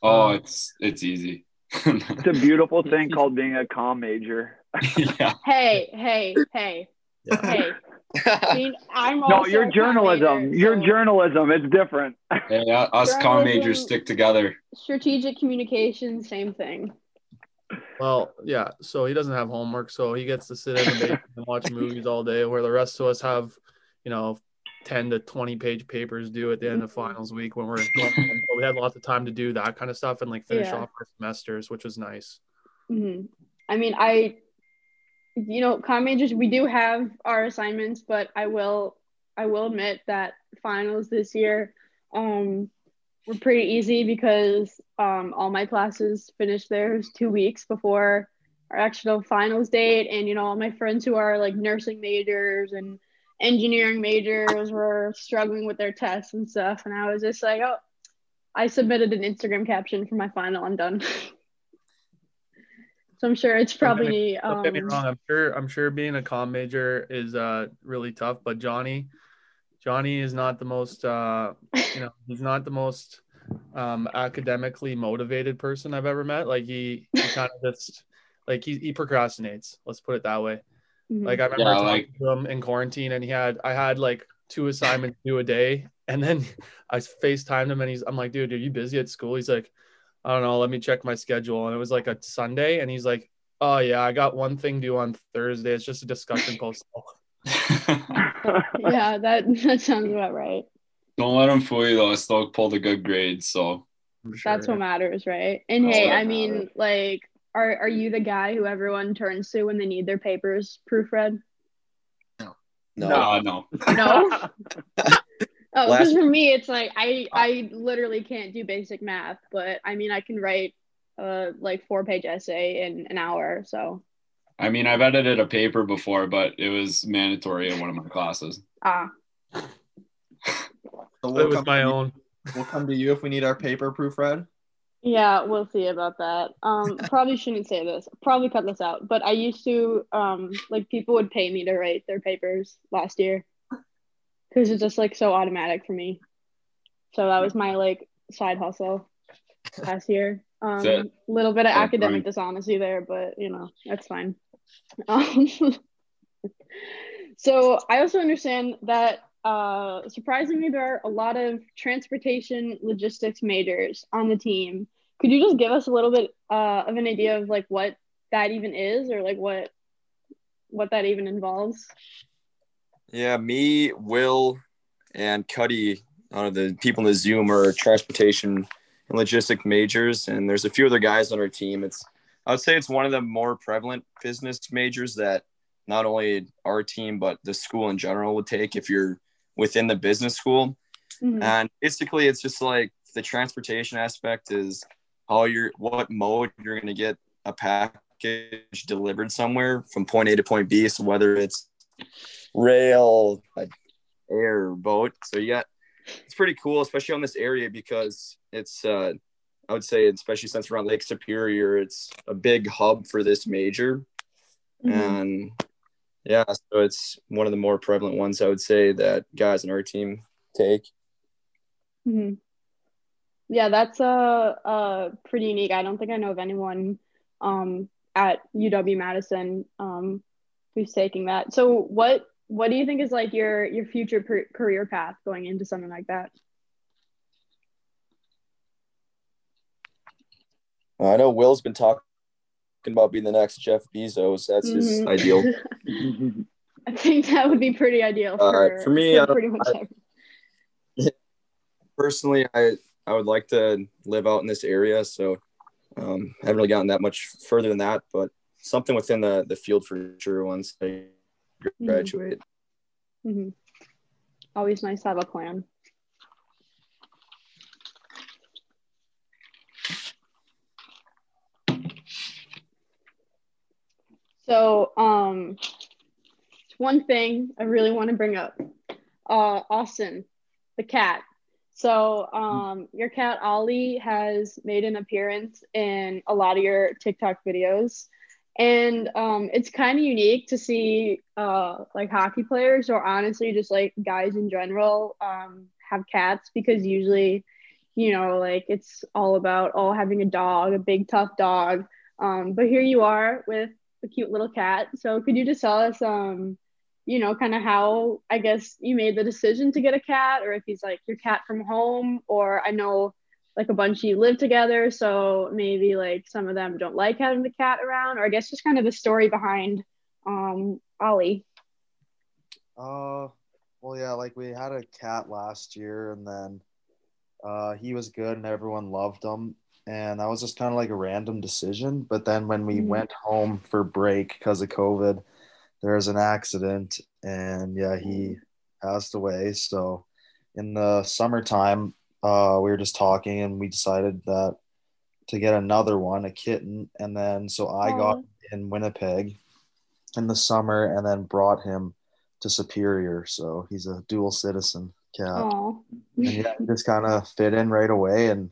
Oh, it's it's easy. It's a beautiful thing called being a comm major. yeah. Hey, hey, hey, hey. I mean, I'm No, also you're a comm journalism. major, You're so journalism. It's different. Hey, uh, us comm majors stick together. strategic communication, same thing. Well, yeah. So he doesn't have homework, so he gets to sit in the basement and watch movies all day, where the rest of us have, you know, ten to twenty page papers due at the end of finals week when we're going. home. So we had lots of time to do that kind of stuff and like finish Yeah. off our semesters, which was nice. hmm I mean, I, you know, comm majors, we do have our assignments, but I will, I will admit that finals this year, um, were pretty easy because um, all my classes finished theirs two weeks before our actual finals date, and you know, all my friends who are like nursing majors and engineering majors were struggling with their tests and stuff, and I was just like, oh, I submitted an Instagram caption for my final. I'm done. So I'm sure it's Don't get probably me- Don't get me um, wrong. I'm sure. I'm sure being a comm major is uh really tough. But Johnny, Johnny is not the most. Uh, you know, he's not the most um academically motivated person I've ever met. Like he, he kind of just like he, he procrastinates. Let's put it that way. mhm. Like I remember Yeah, talking like- to him in quarantine, and he had I had like two assignments due a day, and then I Facetimed him, and he's I'm like, dude, are you busy at school? He's like, I don't know, let me check my schedule, and it was like a Sunday, and he's like, oh yeah, I got one thing due on Thursday. It's just a discussion post. yeah, that that sounds about right. Don't let them fool you though. I still pulled a good grade, so That's what matters, right? And That's hey, what I mean, like, are are you the guy who everyone turns to when they need their papers proofread? No. no, no. No. Oh, because for me, it's like I I literally can't do basic math, but I mean, I can write a like four page essay in an hour. So I mean, I've edited a paper before, but it was mandatory in one of my classes. ah, So It we'll was my to you- own. We'll come to you if we need our paper proofread. Yeah, we'll see about that. Um, probably shouldn't say this. Probably cut this out. But I used to, um, like people would pay me to write their papers last year because it's just like so automatic for me. So that was my like side hustle last year. Um, That's little bit of academic fine. dishonesty there, but you know that's fine. Um, so I also understand that uh, surprisingly, there are a lot of transportation logistics majors on the team. Could you just give us a little bit uh, of an idea of like what that even is, or like what what that even involves? Yeah, me, Will, and Cuddy, uh, the people in the Zoom are transportation and logistic majors, and there's a few other guys on our team. It's I would say it's one of the more prevalent business majors that not only our team but the school in general would take if you're within the business school. Mhm. And basically, it's just like the transportation aspect is how you're what mode you're going to get a package delivered somewhere from point A to point B. So whether it's rail, air, boat. So you got it's pretty cool, especially on this area because it's uh, I would say, especially since we're on Lake Superior, it's a big hub for this major, Mhm. and yeah, so it's one of the more prevalent ones I would say that guys in our team take. Mhm. Yeah, that's uh, uh pretty unique. I don't think I know of anyone um at UW Madison um, who's taking that. So what what do you think is like your your future per- career path going into something like that? I know Will's been talking about being the next Jeff Bezos. That's his Mhm. ideal. I think that would be pretty ideal Uh, for, for me, I pretty much I- Personally, I I would like to live out in this area, so um, I haven't really gotten that much further than that, but something within the the field for sure once I graduate. hmm Always nice to have a plan. So, um, one thing I really want to bring up, uh, Austin, the cat. So, um, your cat Ollie has made an appearance in a lot of your TikTok videos, and um, it's kind of unique to see uh, like hockey players or honestly just like guys in general um, have cats because usually, you know, like it's all about oh having a dog, a big tough dog. Um, but here you are with a cute little cat. So could you just tell us, um, you know, kind of how I guess you made the decision to get a cat, or if he's like your cat from home, or I know like a bunch of you live together, so maybe like some of them don't like having the cat around, or I guess just kind of the story behind um Ollie. Uh, well, yeah, like we had a cat last year, and then uh, he was good, and everyone loved him, and that was just kind of like a random decision. But then when we Mhm. went home for break because of COVID, there was an accident, and yeah, he passed away. So in the summertime, uh, we were just talking, and we decided that to get another one, a kitten, and then so I got in Winnipeg in the summer, and then brought him to Superior. So he's a dual citizen cat. And yeah, he just kind of fit in right away and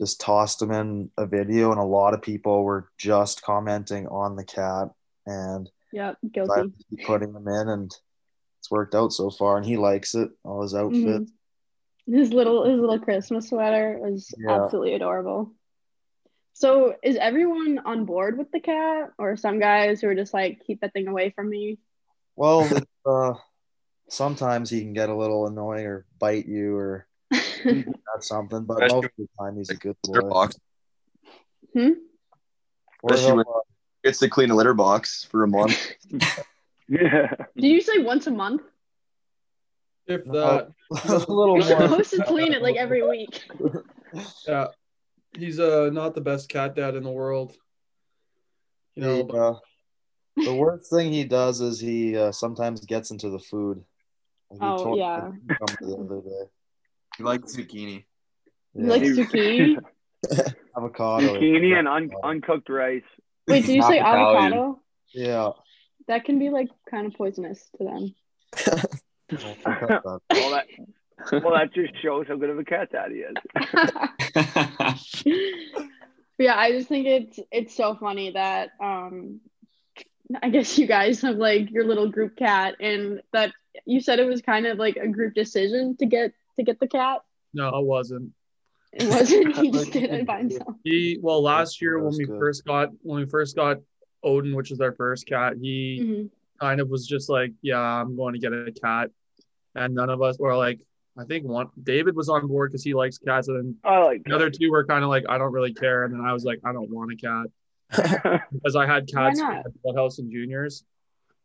just tossed him in a video. And a lot of people were just commenting on the cat and yeah, guilty. putting him in and it's worked out so far. And he likes it, all his outfits. His little his little Christmas sweater was Yeah. absolutely adorable. So is everyone on board with the cat, or some guys who are just like keep that thing away from me? Well, uh, sometimes he can get a little annoying or bite you or that's something, but most of the time he's a good Litter boy. box. Hmm? Or Especially when uh, gets to clean a litter box for a month. Yeah. Did you say once a month? If No. that, a little You're more. supposed to clean it like every week. yeah, he's uh not the best cat dad in the world. You know, He, but- uh, the worst thing he does is he uh, sometimes gets into the food. Like he Oh, tore yeah. the other day. He likes zucchini. You like zucchini? avocado. Zucchini and un- uncooked rice. Wait, did you say Not Italian. avocado? Yeah. That can be like kind of poisonous to them. Well, that. Well, that just shows how good of a cat daddy is. yeah, I just think it's it's so funny that um I guess you guys have like your little group cat and that you said it was kind of like a group decision to get to get the cat. no, it wasn't. It wasn't he just did it by himself. He well last year when we good. first got when we first got Odin, which is our first cat, he Mhm. Kind of was just like, yeah, I'm going to get a cat, and none of us were like, I think one David was on board because he likes cats, and then I like the other two were kind of like, I don't really care, and then I was like, I don't want a cat. Because I had cats not? at billet house and Juniors,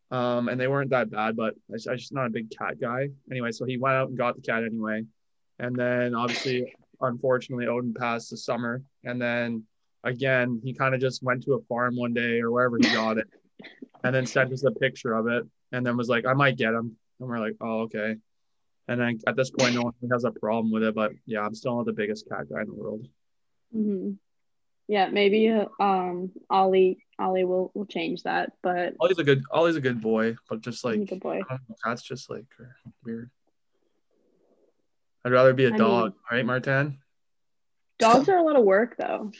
um, and they weren't that bad, but I was, I was just not a big cat guy. Anyway, so he went out and got the cat anyway, and then obviously, unfortunately, Odin passed the summer, and then again, he kind of just went to a farm one day or wherever he got it, and then sent us a picture of it, and then was like, I might get him, and we're like, oh okay. And then at this point, no one has a problem with it, but yeah, I'm still not the biggest cat guy in the world. hmm Yeah, maybe um Ollie Ollie will will change that, but Ollie's a good, Ollie's a good boy, but just like good boy. Cats just like weird. I'd rather be a I dog, mean- right, Martin? Dogs are a lot of work though.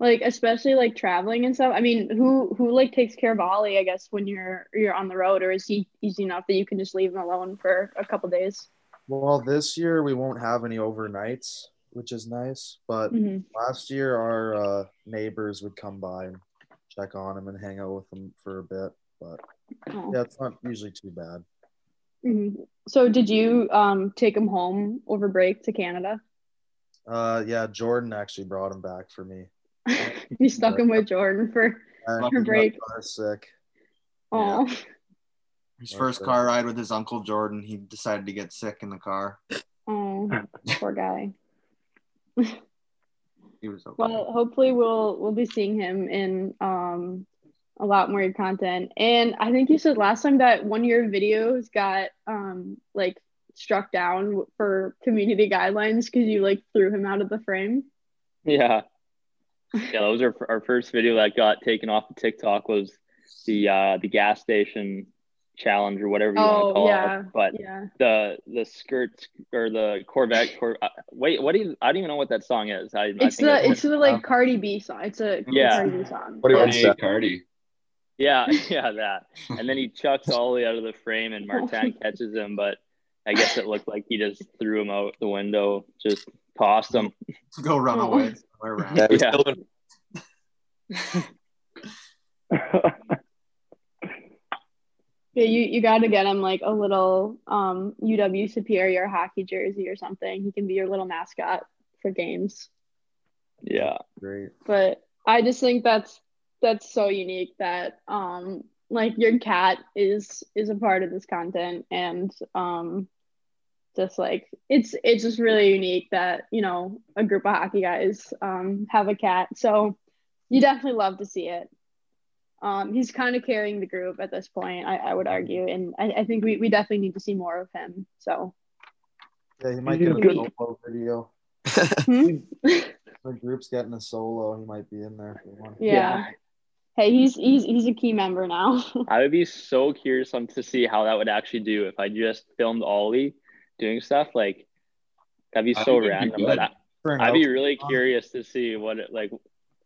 Like especially like traveling and stuff. I mean, who who like takes care of Ollie, I guess, when you're you're on the road, or is he easy enough that you can just leave him alone for a couple days? Well, this year we won't have any overnights which is nice. But Mhm. last year, our uh, neighbors would come by and check on him and hang out with him for a bit. But Oh. yeah, it's not usually too bad. Mhm. So did you um take him home over break to Canada? Uh, yeah, Jordan actually brought him back for me. you stuck him with Jordan for I for break. sick. Oh, His first car ride with his uncle Jordan, he decided to get sick in the car. oh, poor guy. He was okay. Well, hopefully we'll we'll be seeing him in um a lot more content. And I think you said last time that one of your videos got um like struck down for community guidelines because you like threw him out of the frame. Yeah. Yeah, that was our, our first video that got taken off of TikTok was the uh the gas station challenge or whatever you want Oh, to call yeah, it. But yeah. the the skirt or the Corvette Cor- uh, wait, what do you I don't even know what that song is. I, I It's think I the it's the like Cardi B song. It's a Yeah. Cardi B song. What do you want to say? Cardi. Yeah, yeah, that. And then he chucks all the way out of the frame and Martin catches him, but I guess it looked like he just threw him out the window, just tossed him. Go run Oh. away somewhere around. Yeah, he's Yeah. still doing- Yeah, you, you got to get him like a little um, UW Superior hockey jersey or something. He can be your little mascot for games. Yeah. Great. But I just think that's that's so unique that um, like your cat is is a part of this content and um, just like it's it's just really unique that you know a group of hockey guys um, have a cat. So you definitely love to see it. Um, he's kind of carrying the group at this point, I, I would argue, and I, I think we, we definitely need to see more of him. So, Yeah, he might get a good. solo video. hmm? The group's getting a solo. He might be in there for one. yeah. Hey, he's he's he's a key member now. I would be so curious on to see how that would actually do if I just filmed Ollie doing stuff. Like that'd be so think it'd be random. But I, i'd be out- really curious to see what it like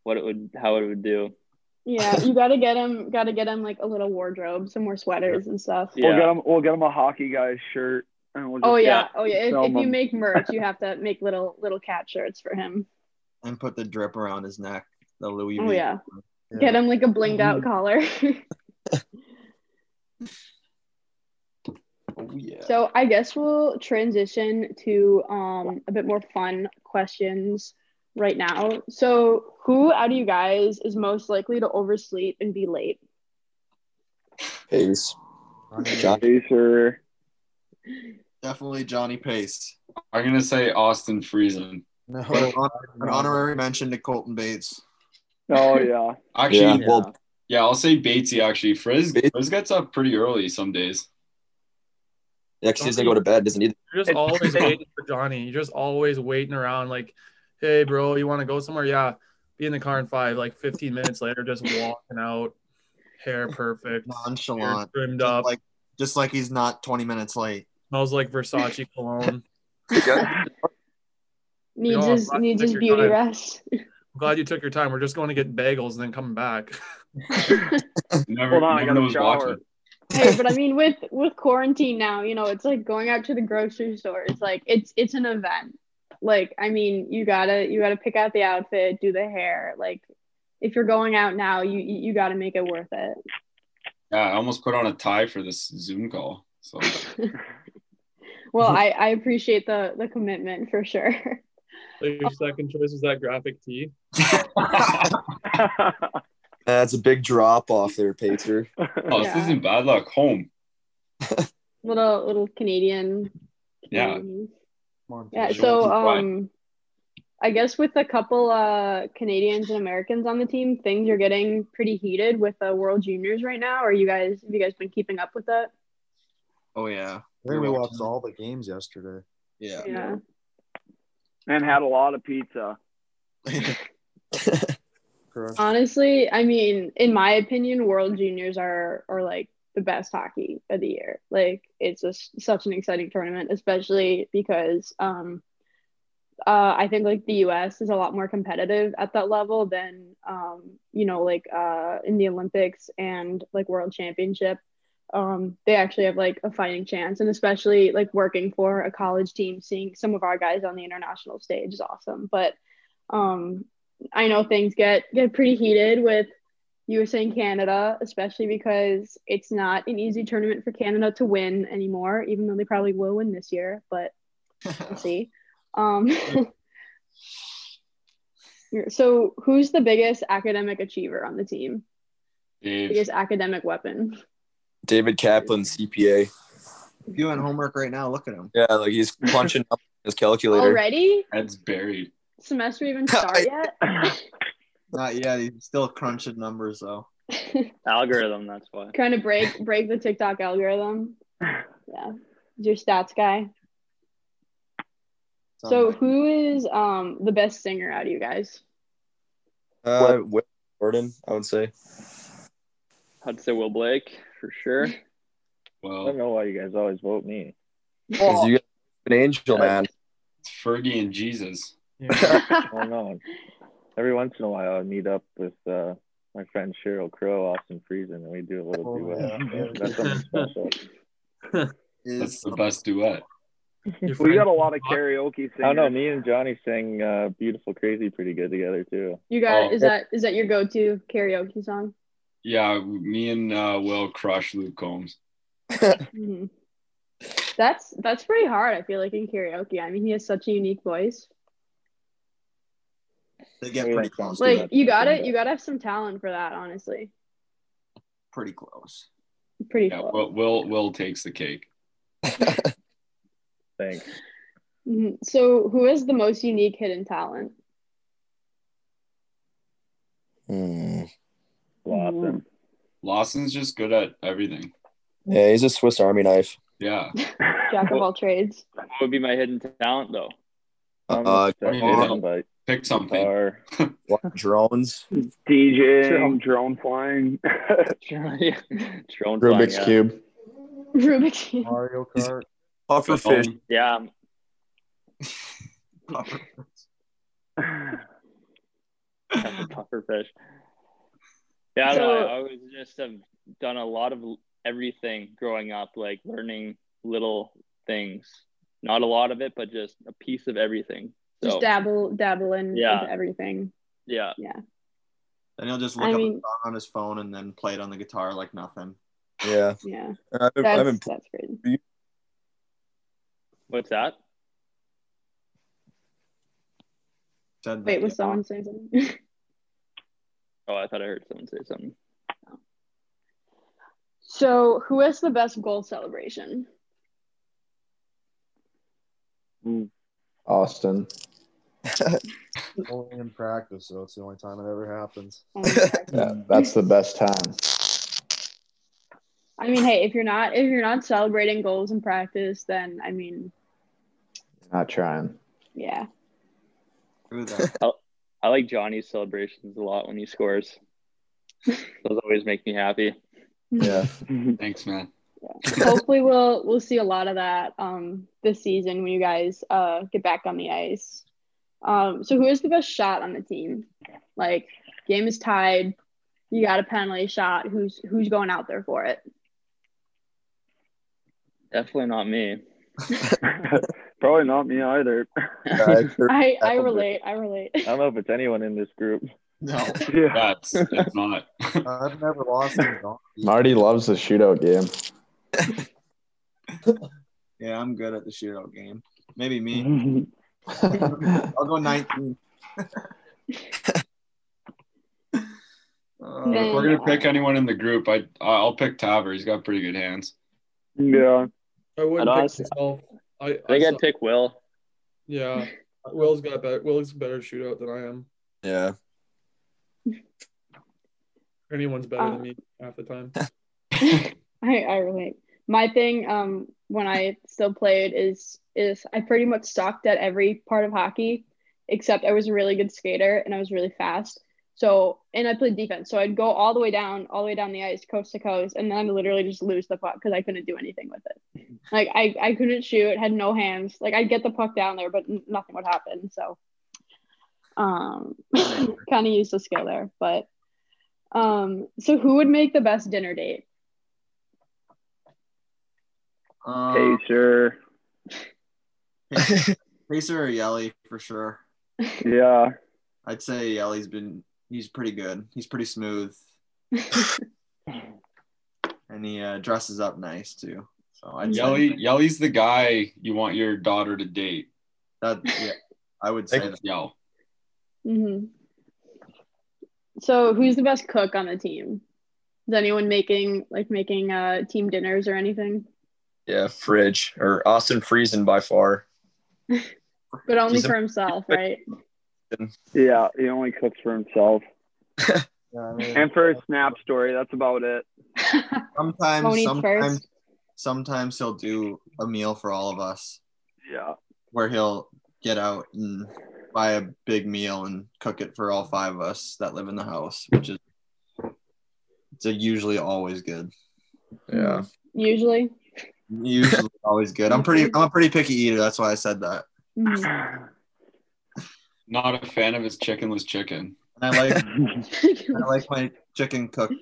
what it would how it would do. yeah, you gotta get him gotta get him like a little wardrobe, some more sweaters and stuff. Yeah. We'll get him. We'll get him a hockey guy's shirt, and we'll oh, just Oh yeah, oh yeah. If, if you make merch, you have to make little little cat shirts for him. And put the drip around his neck. The Louis Oh yeah. Yeah. Get him like a blinged out mm-hmm. collar. Oh, yeah. So I guess we'll transition to um, a bit more fun questions right now. So who out of you guys is most likely to oversleep and be late? Pace. Ronnie, John. Pacer. Definitely Johnny Pace. I'm gonna say Austin Friesen. No, an, honor- an honorary mention to Colton Bates. Oh yeah. Actually, Yeah, well, yeah, I'll say Batesy. Actually, Frizz Bates- Frizz gets up pretty early some days. Yeah, 'cause he doesn't go to bed, doesn't he? You're just always waiting for Johnny. You're just always waiting around, like, hey, bro, you want to go somewhere? Yeah. Be in the car in five. Like 15 minutes later, just walking out, hair perfect, hair Nonchalant. trimmed Just up, like, just like he's not 20 minutes late. smells like Versace cologne. Needs Yeah, his needs his beauty time. rest. I'm glad you took your time. We're just going to get bagels and then coming back. Never, Hold on, I gotta shower. watching. Hey, but I mean with with quarantine now, you know, it's like going out to the grocery store. It's like it's it's an event. Like, I mean, you gotta you gotta pick out the outfit, do the hair. Like if you're going out now, you you you gotta make it worth it. Yeah, I almost put on a tie for this Zoom call. So Well, I, I appreciate the the commitment for sure. Like your second choice is that graphic tee. That's a big drop off there, Pater. oh, this isn't bad luck. Home. little little Canadian. Yeah. On, Yeah. So um, I guess with a couple uh Canadians and Americans on the team, things are getting pretty heated with the World Juniors right now. Are you guys have you guys been keeping up with that? Oh, yeah. I think we watched all the games yesterday. Yeah. Yeah. and had a lot of pizza. Honestly, I mean, in my opinion, World Juniors are are like the best hockey of the year. Like it's just such an exciting tournament, especially because um uh I think like the US is a lot more competitive at that level than um you know like uh in the Olympics and like World Championship um, they actually have like a fighting chance. And especially like working for a college team, seeing some of our guys on the international stage is awesome. But um, I know things get get pretty heated with USA and Canada, especially because it's not an easy tournament for Canada to win anymore, even though they probably will win this year. But we'll see. Um, so, who's the biggest academic achiever on the team? Dave. Biggest academic weapon? David Kaplan, CPA. Doing homework right now. Look at him. Yeah, like he's punching up his calculator. Already? Head's buried. Semester even start yet? Not yet. He's still crunching numbers though. Algorithm, that's why. Trying to break break the TikTok algorithm. Yeah. Is your stats guy? So who is um the best singer out of you guys? Uh, Will Gordon, I would say. I'd say Will Blake for sure. Well I Well, don't know why you guys always vote me. 'Cause you got an angel, man. it's Fergie and Jesus. I don't know. Every once in a while, I meet up with uh, my friend Sheryl Crow, Austin Friesen, and we do a little Oh, duet. yeah. That's something special. That's the best duet. We got a lot of karaoke singers. I don't know. Me and Johnny sang uh, "Beautiful Crazy" pretty good together too. You got Oh. is that is that your go to karaoke song? Yeah, me and uh, Will crush Luke Combs. Mhm. That's that's pretty hard. I feel like in karaoke. I mean, he has such a unique voice. They get pretty close. Like that you got thing, to you got to have some talent for that. Honestly, Pretty close. pretty Yeah, close. Will, Will Will takes the cake. Thanks. Mhm. So, who has the most unique hidden talent? Hmm. Lawson. Lawson's just good at everything. Yeah, he's a Swiss Army knife. Yeah. Jack of all trades. What would be my hidden talent though? I'm Uh, obsessed yeah. with him, but Pick something. guitar. drones. DJ. drone flying. yeah. Drone Rubik's flying, Cube. Rubik's Cube. Mario Kart. Puffer fish. Yeah. yeah. Puffer fish. Yeah, I, don't know, So- I always just have done a lot of everything growing up, like learning little things. Not a lot of it, but just a piece of everything. So Just dabble, dabble in Yeah. into everything. yeah, Yeah. Then he'll just look I up mean- a song on his phone and then play it on the guitar like nothing. Yeah. Yeah, I've that's I've been that's crazy. what's that? Said Wait, that, was yeah. someone saying something? Oh, I thought I heard someone say something. so, who has the best goal celebration? Austin. Only in practice, so it's the only time it ever happens. Yeah, that's the best time. I mean, hey, if you're not if you're not celebrating goals in practice, then I mean, Not trying. yeah. True. I like Johnny's celebrations a lot when he scores. Those always make me happy. Yeah. Thanks, man. Hopefully, we'll we'll see a lot of that um this season when you guys uh get back on the ice. Um, so who is the best shot on the team? Like, game is tied, you got a penalty shot. Who's who's going out there for it? Definitely not me. Probably not me either. I I relate. I relate. I don't know if it's anyone in this group. No. Yeah. That's it's not. I've never lost in. Marty loves the shootout game. Yeah, I'm good at the shootout game. Maybe me. I'll go 19. If we're gonna pick anyone in the group, I I'll pick Taver. He's got pretty good hands. yeah. I wouldn't I'd pick honestly- myself. I, I think I I'd pick Will. yeah. Will's got better. Will's better shootout than I am. yeah. Anyone's better Uh, than me half the time. I, I relate. My thing, um, when I still played is is I pretty much sucked at every part of hockey, except I was a really good skater and I was really fast. So and I played defense. So I'd go all the way down, all the way down the ice, coast to coast, and then I'd literally just lose the puck because I couldn't do anything with it. Like I, I couldn't shoot, had no hands. Like I'd get the puck down there, but nothing would happen. So um kind of used the skill there. But um so who would make the best dinner date? Um, Pacer. Pacer or Yelly for sure. Yeah. I'd say Yelly's been he's pretty good. He's pretty smooth. and he uh, dresses up nice too. So I'd Yelly, say Yelly's the guy you want your daughter to date. that yeah, I would say that. Yell. hmm So, who's the best cook on the team? Is anyone making like making uh team dinners or anything? Yeah, Fridge or Austin Friesen by far. But only He's a- for himself, right? Yeah. He only cooks for himself. Yeah, I mean, And for his snap story, that's about it. Sometimes Won't sometimes first. sometimes he'll do a meal for all of us Yeah. where he'll get out and buy a big meal and cook it for all five of us that live in the house, which is it's a usually always good. Yeah. Usually. Usually always good. I'm pretty I'm a pretty picky eater, that's why I said that. Mhm. Not a fan of his chickenless chicken. And I like I like my chicken cooked.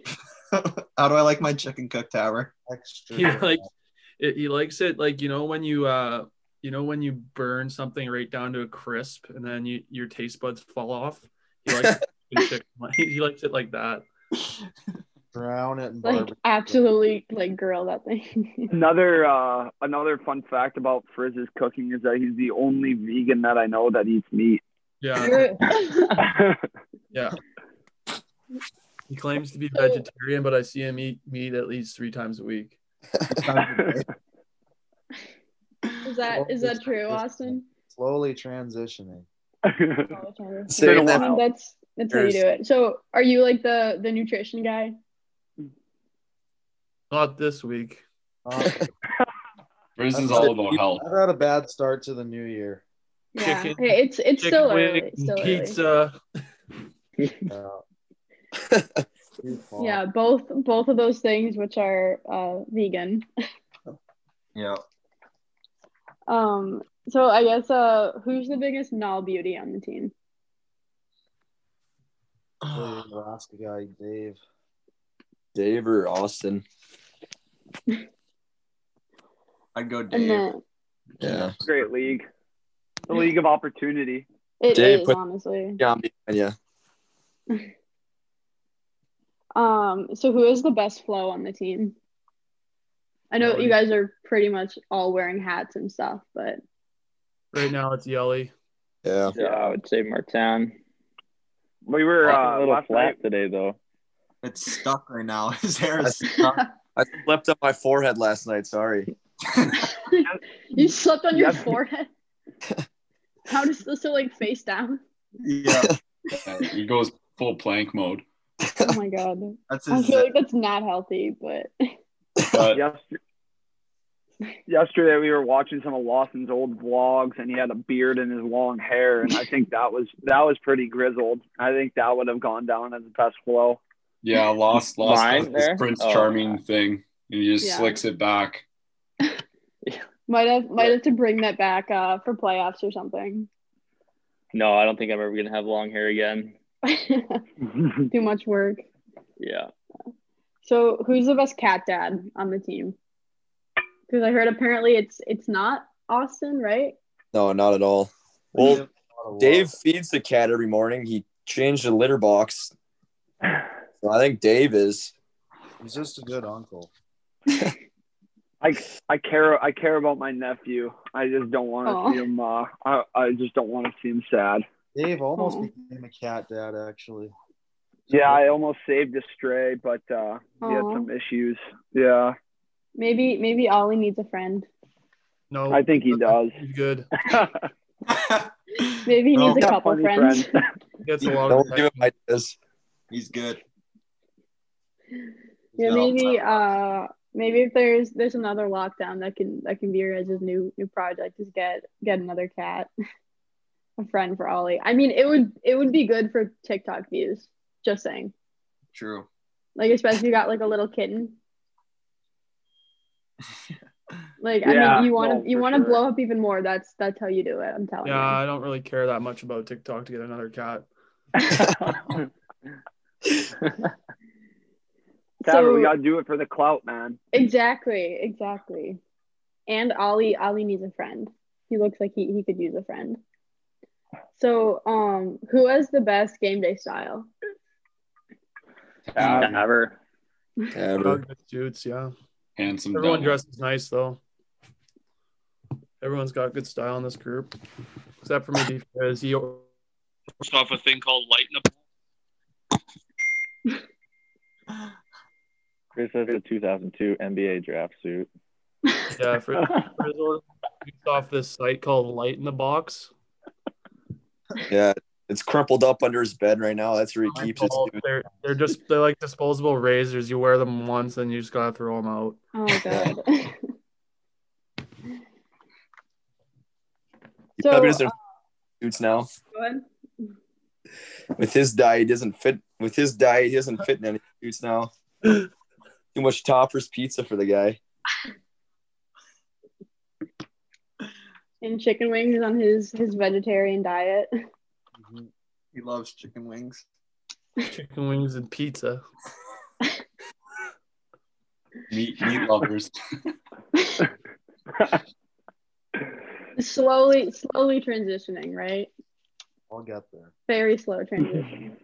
How do I like my chicken cooked tower? extra. He likes it, he likes it like you know when you uh you know when you burn something right down to a crisp and then you your taste buds fall off. He likes it, chicken- he likes it like that. Drown it in like barbecue. absolutely like grill that thing. Another uh, another fun fact about Frizz's cooking is that he's the only vegan that I know that eats meat. Yeah, yeah. He claims to be vegetarian, but I see him eat meat at least three times a week. is that is that true, Austin? Slowly transitioning. Saying I that mean, that's that's how you do it. So, are you like the the nutrition guy? Not this week. Uh, Friz is all about health. I've had a bad start to the new year. Yeah. Chicken- Hey, it's it's still early. It's still early. pizza. Uh. Yeah, both both of those things, which are uh, vegan. Yeah. Um. So I guess uh, who's the biggest NAHL beauty on the team? Probably the Alaska guy, Dave. Dave or Austin. I'd go And Dave. then Yeah. Great league. The league of opportunity. it Dave is put- honestly. Yeah, yeah. Um. So who is the best flow on the team? I know you guys are pretty much all wearing hats and stuff, but Right now it's Yelly. Yeah. Yeah, I would say Martin. We were a uh, little flat night. today, though. It's stuck right now. His hair is stuck. I slept on my forehead last night. Sorry. you slept on your Yes. forehead. How does this so like face down? Yeah. He goes full plank mode. Oh my god. That's I feel like that's not healthy, but But Yesterday, yesterday we were watching some of Lawson's old vlogs, and he had a beard and his long hair, and I think that was that was pretty grizzled. I think that would have gone down as a best flow. Yeah, lost lost Mine this there? Prince Oh. Charming thing. And he just Yeah. slicks it back. might have might have to bring that back uh for playoffs or something. No, I don't think I'm ever gonna have long hair again. Too much work. Yeah. So who's the best cat dad on the team? Because I heard apparently it's it's not Austin, right? No, not at all. Well, Dave feeds the cat every morning. He changed the litter box. So I think Dave is. He's just a good uncle. I I care I care about my nephew. I just don't want to Aw. see him. Uh, I I just don't want to see him sad. Dave almost Aw. became a cat dad, actually. Yeah, I almost saved a stray, but uh, he had some issues. Yeah, Maybe maybe Ollie needs a friend. No, I think he does. He's good. Maybe he needs a couple funny friends. friend. Gets a lot Don't of give him ideas. He's good. Yeah, No. maybe uh maybe if there's there's another lockdown that can that can be your guys' new new project is get get another cat. a friend for Ollie. I mean it would it would be good for TikTok views. Just saying. True. Like especially if you got like a little kitten. Like I Yeah, mean you wanna no, you wanna sure. blow up even more. That's that's how you do it, I'm telling Yeah, you. I don't really care that much about TikTok to get another cat. Tabitha, we So- gotta do it for the clout, man. Exactly, exactly. and Ollie Ollie needs a friend. He looks like he, he could use a friend. So, um, who has the best game day style? Ever. Ever. Good dudes, yeah. Handsome. Everyone devil. dresses nice though. Everyone's got good style in this group, except for me because he off a thing called Light in the Chris has a 2002 NBA draft suit. yeah for, Frizzle used off this site called Light in the Box. Yeah, it's crumpled up under his bed right now. That's where he keeps his. Oh, they're they're just they're like disposable razors. You wear them once and you just gotta throw them out. Oh god. He So, probably doesn't uh, suits now. Go ahead. With his diet, he doesn't fit. With his diet, he doesn't fit in any suits now. Too much toppers pizza for the guy. And chicken wings on his his vegetarian diet. He loves chicken wings. Chicken wings and pizza. Meat, meat lovers. slowly slowly transitioning, right? I'll get there. Very slow transition.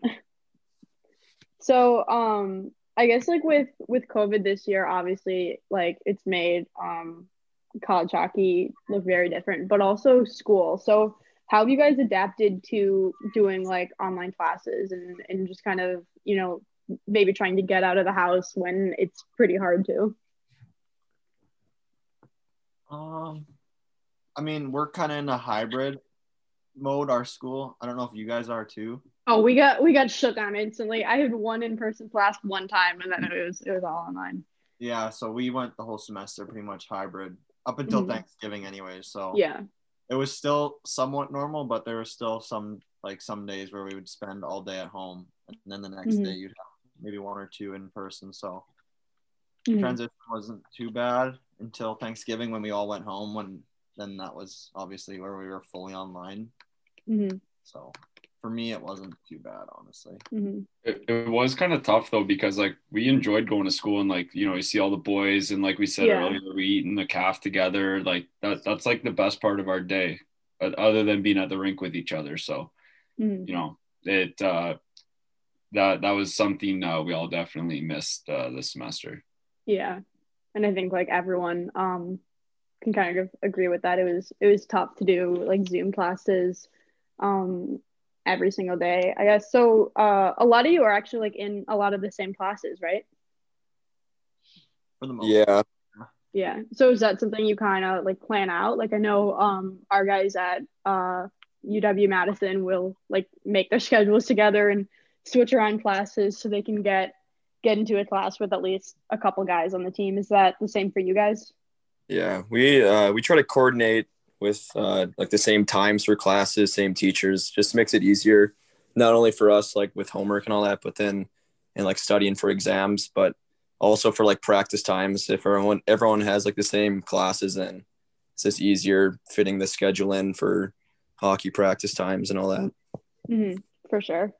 so, um, I guess like with with COVID this year, obviously, like it's made um college hockey look very different, but also school. So, how have you guys adapted to doing like online classes and and just kind of you know maybe trying to get out of the house when it's pretty hard to? Um, I mean, we're kind of in a hybrid mode. Our school. I don't know if you guys are too. Oh, we got we got shook on instantly. I had one in person class one time, and then it was it was all online. Yeah, so we went the whole semester pretty much hybrid up until Mhm. Thanksgiving, anyways. So Yeah. it was still somewhat normal, but there were still some like some days where we would spend all day at home, and then the next Mhm. day you'd have maybe one or two in person. So Mhm. transition wasn't too bad until Thanksgiving when we all went home. When then that was obviously where we were fully online. Mhm. So for me, it wasn't too bad, honestly. Mhm. It, it was kind of tough though because like we enjoyed going to school and like you know you see all the boys and like we said Yeah. earlier we eating the caf together like that that's like the best part of our day uh, other than being at the rink with each other so Mhm. you know it uh that that was something uh, we all definitely missed uh, this semester Yeah, and I think like everyone um can kind of agree with that. It was it was tough to do like Zoom classes um every single day. I guess so. Uh, a lot of you are actually like in a lot of the same classes, right? For the most Yeah, Yeah. So is that something you kind of like plan out? Like I know um our guys at uh UW Madison will like make their schedules together and switch around classes so they can get get into a class with at least a couple guys on the team. Is that the same for you guys? yeah. We uh, we try to coordinate with uh, like the same times for classes, same teachers. Just makes it easier, not only for us like with homework and all that, but then and like studying for exams, but also for like practice times. If everyone everyone has like the same classes, then it's just easier fitting the schedule in for hockey practice times and all that. hmm for sure.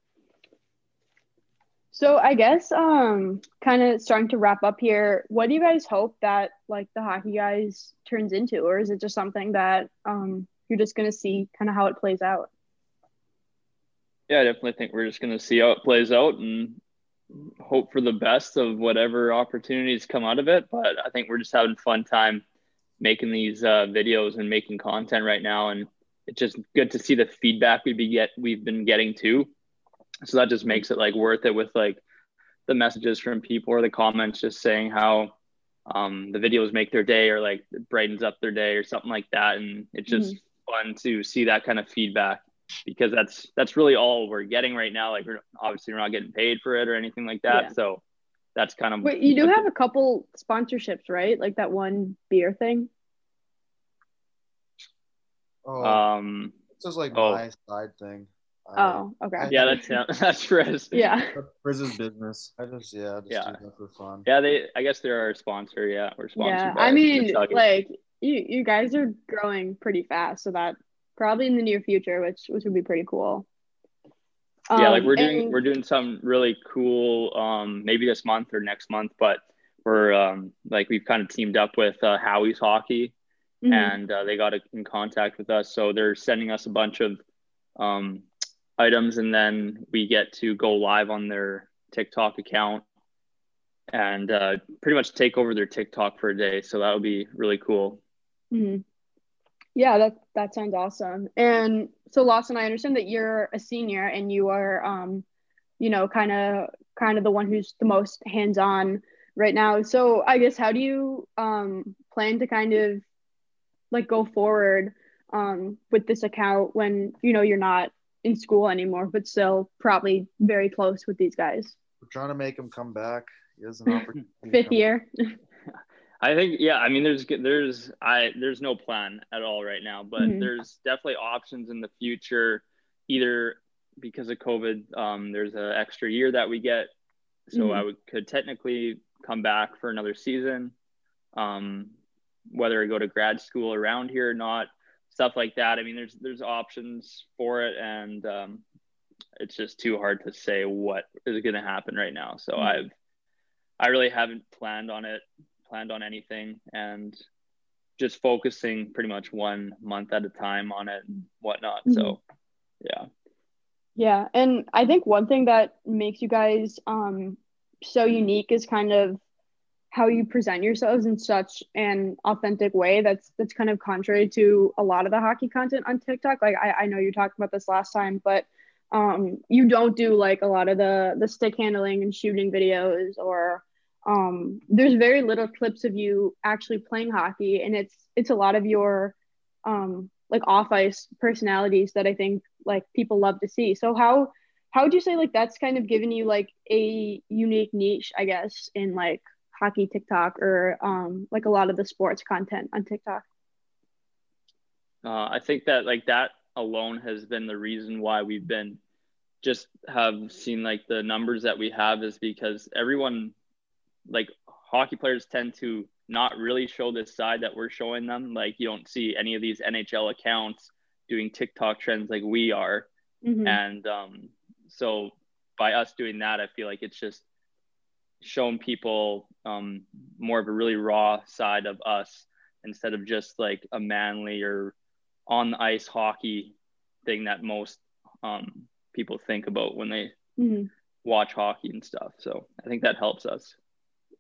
So I guess um kind of starting to wrap up here. What do you guys hope that like the hockey guys turns into, or is it just something that um you're just gonna see kind of how it plays out? Yeah, I definitely think we're just going to see how it plays out and hope for the best of whatever opportunities come out of it. But I think we're just having fun time making these uh, videos and making content right now, and it's just good to see the feedback we be get we've been getting too. So that just makes it like worth it with like the messages from people or the comments just saying how um, the videos make their day or like it brightens up their day or something like that, and it's just fun to see that kind of feedback because that's that's really all we're getting right now. Like we're obviously we're not getting paid for it or anything like that. Yeah. So that's kind of Wait, you do have a couple sponsorships, right? Like that one beer thing. Oh, um this is like oh. my side thing. Oh, okay. yeah that's him. that's Frizz. Yeah. Frizz's business. I just yeah, just Yeah. do that for fun. Yeah, they I guess they're our sponsor. Yeah, we're sponsored. Yeah. by I mean, Kentucky. like you you guys are growing pretty fast, so that probably in the near future, which which would be pretty cool. yeah, like Um, we're doing and- we're doing some really cool um maybe this month or next month, but we're um like we've kind of teamed up with uh, Howie's Hockey Mhm. and uh, they got in contact with us. So they're sending us a bunch of um, items, and then we get to go live on their TikTok account and uh, pretty much take over their TikTok for a day. So that would be really cool. Mhm. Yeah, that that sounds awesome. And so Lawson, I understand that you're a senior and you are um, you know, kind of kind of the one who's the most hands-on right now. So I guess how do you um plan to kind of like go forward um with this account when you know you're not in school anymore, but still probably very close with these guys? We're trying to make him come back. He has an opportunity. Fifth year. I think yeah. I mean, there's there's I there's no plan at all right now, but Mhm. there's definitely options in the future. Either because of COVID, um, there's an extra year that we get, so Mhm. I would could technically come back for another season. Um, whether I go to grad school around here or not, stuff like that. I mean, there's there's options for it, and um, it's just too hard to say what is going to happen right now. So Mhm. I've I really haven't planned on it, planned on anything, and just focusing pretty much one month at a time on it and whatnot. So, yeah. Yeah, and I think one thing that makes you guys um so unique is kind of how you present yourselves in such an authentic way that's that's kind of contrary to a lot of the hockey content on TikTok. Like I, I know you talked about this last time, but um you don't do like a lot of the the stick handling and shooting videos or um there's very little clips of you actually playing hockey and it's it's a lot of your um like off ice personalities that I think like people love to see. So how how would you say like that's kind of given you like a unique niche, I guess, in like hockey TikTok or um like a lot of the sports content on TikTok? Uh, I think that like that alone has been the reason why we've been just have seen like the numbers that we have is because everyone like hockey players tend to not really show this side that we're showing them. Like you don't see any of these NHL accounts doing TikTok trends like we are. Mhm. And um, so by us doing that, I feel like it's just shown people um, more of a really raw side of us instead of just like a manly or on the ice hockey thing that most um, people think about when they Mhm. watch hockey and stuff. So I think that helps us.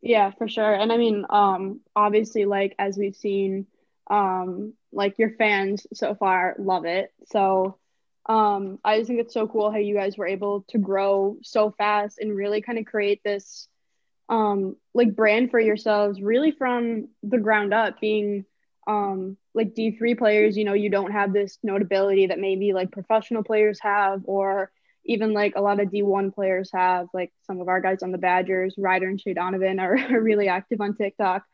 Yeah, for sure. And I mean, um, obviously, like as we've seen, um, like your fans so far love it. So, um, I just think it's so cool how you guys were able to grow so fast and really kind of create this, um, like brand for yourselves, really from the ground up. Being, um, like D three players, you know, you don't have this notability that maybe like professional players have, or even like a lot of D1 players have, like some of our guys on the Badgers, Ryder and Shay Donovan are, are really active on TikTok.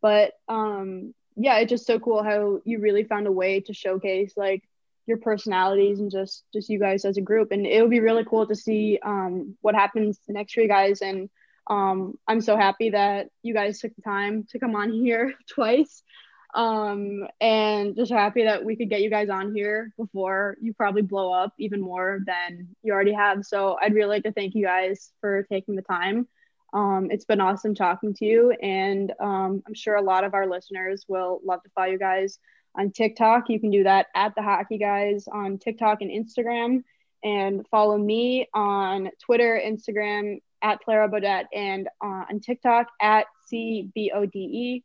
But um, yeah, it's just so cool how you really found a way to showcase like your personalities and just just you guys as a group. And it would be really cool to see um, what happens next for you guys. And um, I'm so happy that you guys took the time to come on here twice. Um and just happy that we could get you guys on here before you probably blow up even more than you already have. So i'd really like to thank you guys for taking the time. Um it's been awesome talking to you. And um i'm sure a lot of our listeners will love to follow you guys on tiktok. You can do that at the hockey guys on tiktok and instagram. And follow me on twitter instagram at clara Bodette and uh, on tiktok at cbode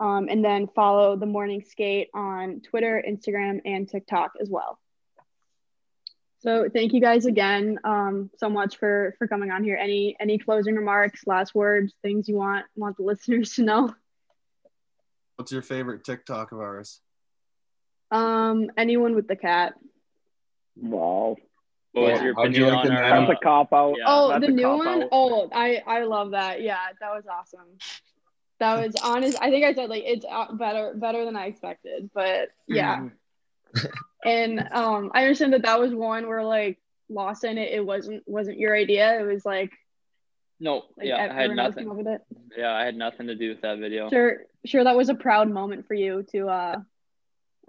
um, and then follow the morning skate on Twitter, Instagram, and TikTok as well. So thank you guys again um, so much for for coming on here. Any any closing remarks, last words, things you want want the listeners to know? What's your favorite TikTok of ours? Um, anyone with the cat. Wow. What was your opinion like on the our? That's a cop out. Yeah. Oh, That's the new cop one. out. Oh, I I love that. Yeah, that was awesome. That was honest. I think I said like it's uh, better better than I expected, but yeah. and um, I understand that that was one where like Lawson, it, it wasn't wasn't your idea. It was like No, like yeah, I had everyone else came nothing. with it. Yeah, I had nothing to do with that video. Sure, sure. That was a proud moment for you to uh,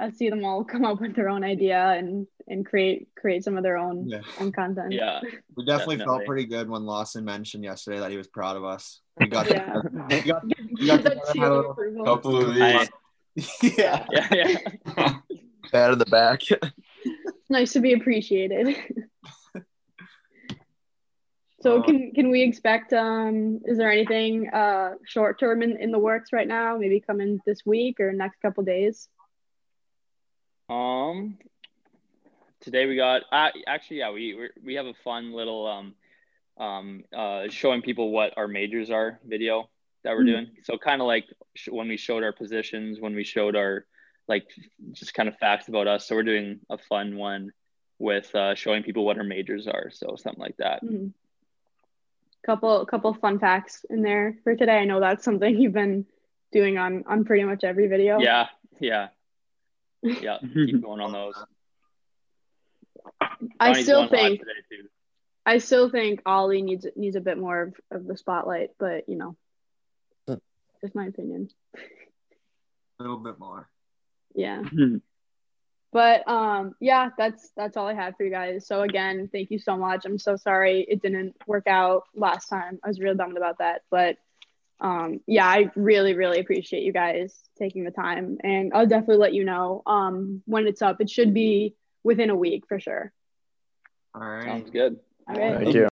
uh see them all come up with their own idea and and create create some of their own Yeah. own content. Yeah, We definitely, Definitely. felt pretty good when Lawson mentioned yesterday that he was proud of us. We got Yeah. we got, we got together, seal of little approval. couple of I, these. yeah. Yeah, yeah. Pat in the back. It's nice to be appreciated. so Uh, can can we expect um is there anything uh short term in, in the works right now? Maybe coming this week or next couple days? Um, today we got uh, actually yeah we we we have a fun little um um uh showing people what our majors are video that we're Mhm. doing. So kind of like sh- when we showed our positions, when we showed our like just kind of facts about us. So we're doing a fun one with uh, showing people what our majors are. So something like that. Mhm. Couple a couple fun facts in there for today. I know that's something you've been doing on on pretty much every video. Yeah, yeah, yeah. Keep going on those. I still think. I still think Ollie needs needs a bit more of, of the spotlight, but you know, just my opinion. A little bit more. Yeah. But um yeah, that's that's all I had for you guys. So again, thank you so much. I'm so sorry it didn't work out last time. I was real bummed about that. But um yeah, I really, really appreciate you guys taking the time. And I'll definitely let you know um when it's up. It should be within a week for sure. All right. Sounds good. All right. Thank you.